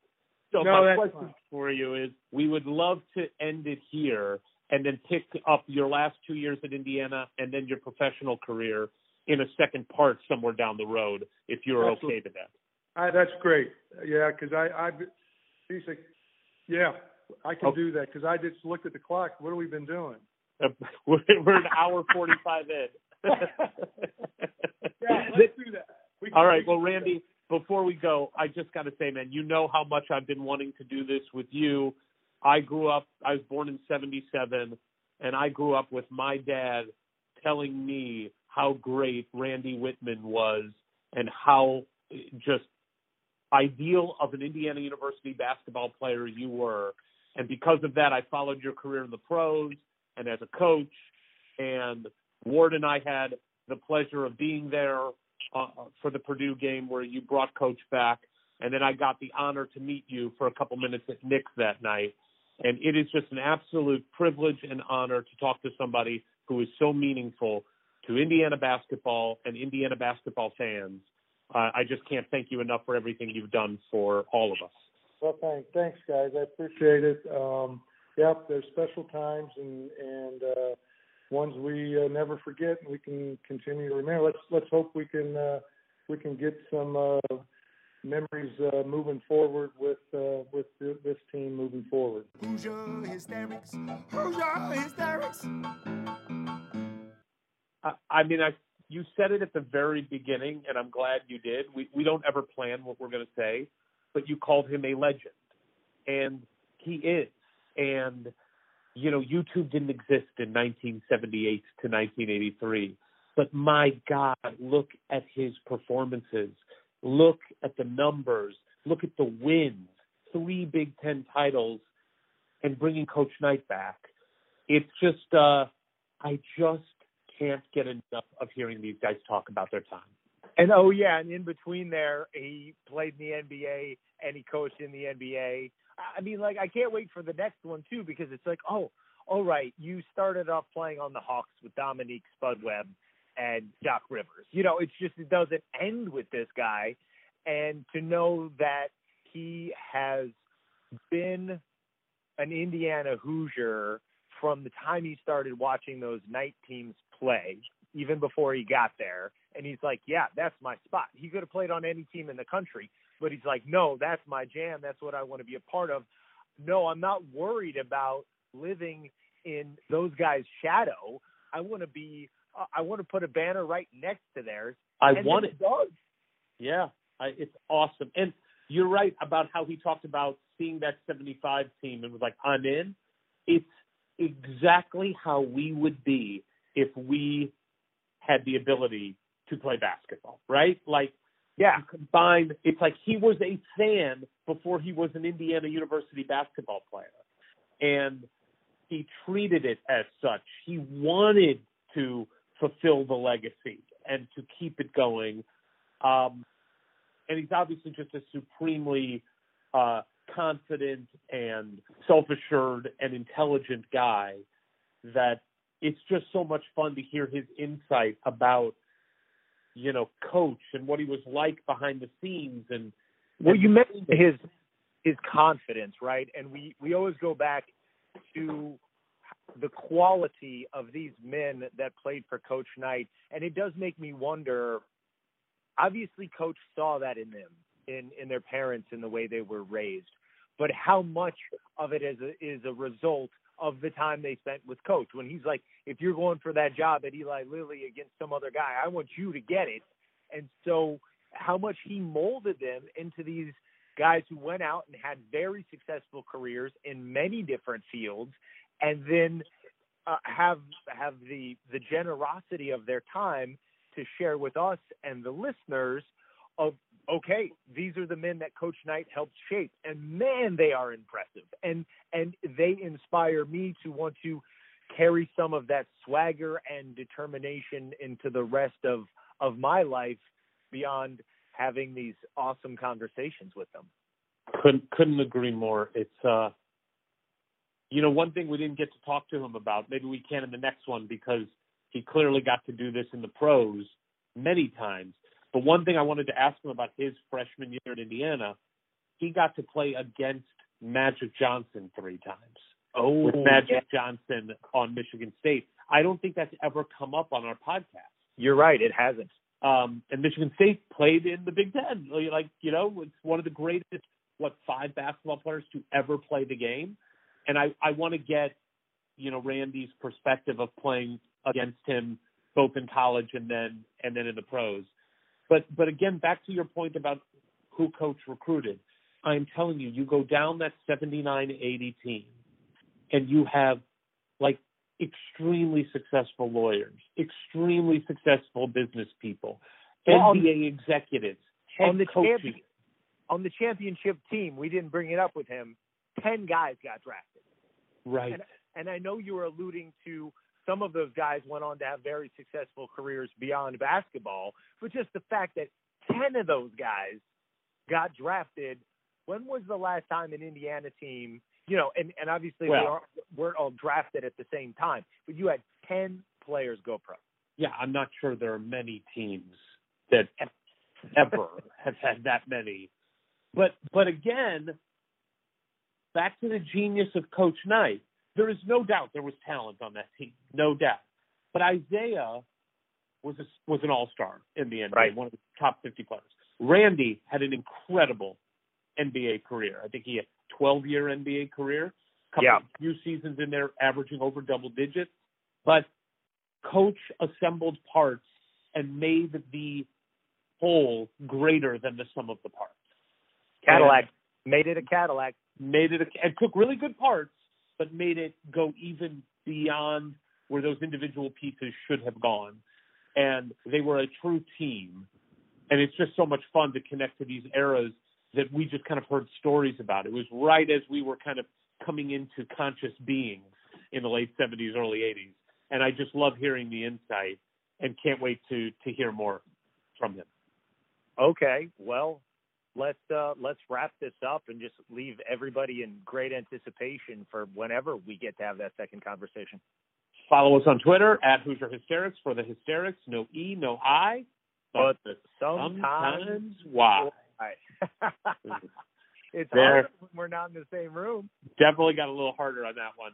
So no, my question fine. for you is we would love to end it here and then pick up your last two years at Indiana and then your professional career in a second part somewhere down the road if you're Absolutely. okay with that. I, that's great. Yeah, because I, I, like, yeah, I can Okay. do that because I just looked at the clock. What have we been doing? Uh, (laughs) We're, we're an hour 45 in. (laughs) Yeah, let's do that. We All right. Well. Randy, before we go, I just got to say, man, you know how much I've been wanting to do this with you. I grew up, I was born in 77, and I grew up with my dad telling me how great Randy Wittman was and how eh, just ideal of an Indiana University basketball player you were. And because of that, I followed your career in the pros and as a coach. And Ward and I had the pleasure of being there uh, for the Purdue game where you brought Coach back. And then I got the honor to meet you for a couple minutes at Nick's that night. And it is just an absolute privilege and honor to talk to somebody who is so meaningful to Indiana basketball and Indiana basketball fans. Uh, I just can't thank you enough for everything you've done for all of us. Well, thanks, thanks, guys. I appreciate it. Um, yep, there's special times and and uh, ones we uh, never forget, and we can continue to remember. Let's let's hope we can uh, we can get some uh, memories uh, moving forward with uh, with this team moving forward. Hoosier hysterics, Hoosier hysterics. I, I mean, I you said it at the very beginning, and I'm glad you did. We we don't ever plan what we're going to say, but you called him a legend, and he is. And you know, YouTube didn't exist in 1978 to 1983, but my God, look at his performances. Look at the numbers. Look at the wins. Three Big Ten titles, and bringing Coach Knight back. It's just, uh, I just can't get enough of hearing these guys talk about their time. And oh yeah, and in between there, he played in the NBA and he coached in the NBA. I mean, like I can't wait for the next one too because it's like, oh, all right, you started off playing on the Hawks with Dominique Spud Webb and Doc Rivers. You know, it's just it doesn't end with this guy, and to know that he has been an Indiana Hoosier from the time he started watching those Knight teams play, even before he got there. And he's like, yeah, that's my spot. He could have played on any team in the country, but he's like, no, that's my jam. That's what I want to be a part of. No, I'm not worried about living in those guys' shadow. I want to be. Uh, I want to put a banner right next to theirs. I want it. Does. Yeah, I, it's awesome. And you're right about how he talked about seeing that 75 team and was like, I'm in. It's exactly how we would be if we had the ability to play basketball, right? Like, yeah, combined, it's like he was a fan before he was an Indiana University basketball player. And he treated it as such. He wanted to fulfill the legacy and to keep it going. Um, and he's obviously just a supremely uh, confident and self-assured and intelligent guy that it's just so much fun to hear his insight about you know coach and what he was like behind the scenes and well you mentioned his his confidence right? And we we always go back to the quality of these men that played for coach knight. And it does make me wonder obviously coach saw that in them in in their parents and the way they were raised. But how much of it is a, is a result of the time they spent with coach. When he's like if you're going for that job at Eli Lilly against some other guy I want you to get it. And so how much he molded them into these guys who went out and had very successful careers in many different fields and then uh, have have the the generosity of their time to share with us and the listeners of okay, these are the men that Coach Knight helped shape, and man, they are impressive, and and they inspire me to want to carry some of that swagger and determination into the rest of of my life beyond having these awesome conversations with them. Couldn't couldn't agree more. It's uh you know, one thing we didn't get to talk to him about, maybe we can in the next one because he clearly got to do this in the pros many times. But one thing I wanted to ask him about his freshman year at Indiana, he got to play against Magic Johnson three times. Oh, with Magic yeah. Johnson on Michigan State. I don't think that's ever come up on our podcast. You're right, it hasn't. Um, and Michigan State played in the Big Ten. Like you know, it's one of the greatest what five basketball players to ever play the game. And I I want to get you know Randy's perspective of playing against him both in college and then and then in the pros. But but again, back to your point about who coach recruited. I'm telling you, you go down that 79-80 team, and you have like extremely successful lawyers, extremely successful business people, well, NBA executives, head on the coaching. on the championship team, we didn't bring it up with him. Ten guys got drafted. Right. And, and I know you were alluding to some of those guys went on to have very successful careers beyond basketball, but just the fact that 10 of those guys got drafted. When was the last time an Indiana team, you know, and, and obviously Well- we aren't, weren't all drafted at the same time, but you had 10 players go pro. Yeah, I'm not sure there are many teams that ever have had that many. But but again, back to the genius of Coach Knight. There is no doubt there was talent on that team, no doubt. But Isiah was a, was an all star in the NBA, Right. one of the top 50 players. Randy had an incredible NBA career. I think he had 12 year NBA career, couple Yeah. few seasons in there, averaging over double digits. But coach assembled parts and made the whole greater than the sum of the parts. Cadillac made it a Cadillac. Made it a, and took really good parts, but made it go even beyond where those individual pieces should have gone. And they were a true team. And it's just so much fun to connect to these eras that we just kind of heard stories about. It was right as we were kind of coming into conscious beings in the late 70s, early 80s. And I just love hearing the insight and can't wait to to hear more from him. Okay, well, let's uh, let's wrap this up and just leave everybody in great anticipation for whenever we get to have that second conversation. Follow us on Twitter at Hoosier Hysterics for the hysterics. No E, no I, But but sometimes, sometimes why. (laughs) it's There. hard when we're not in the same room. Definitely got a little harder on that one.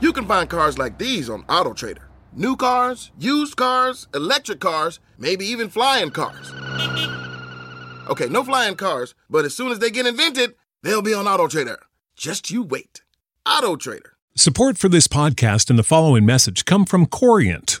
You can find cars like these on AutoTrader. New cars, used cars, electric cars, maybe even flying cars. Okay, no flying cars, but as soon as they get invented, they'll be on AutoTrader. Just you wait. AutoTrader. Support for this podcast and the following message come from Corient.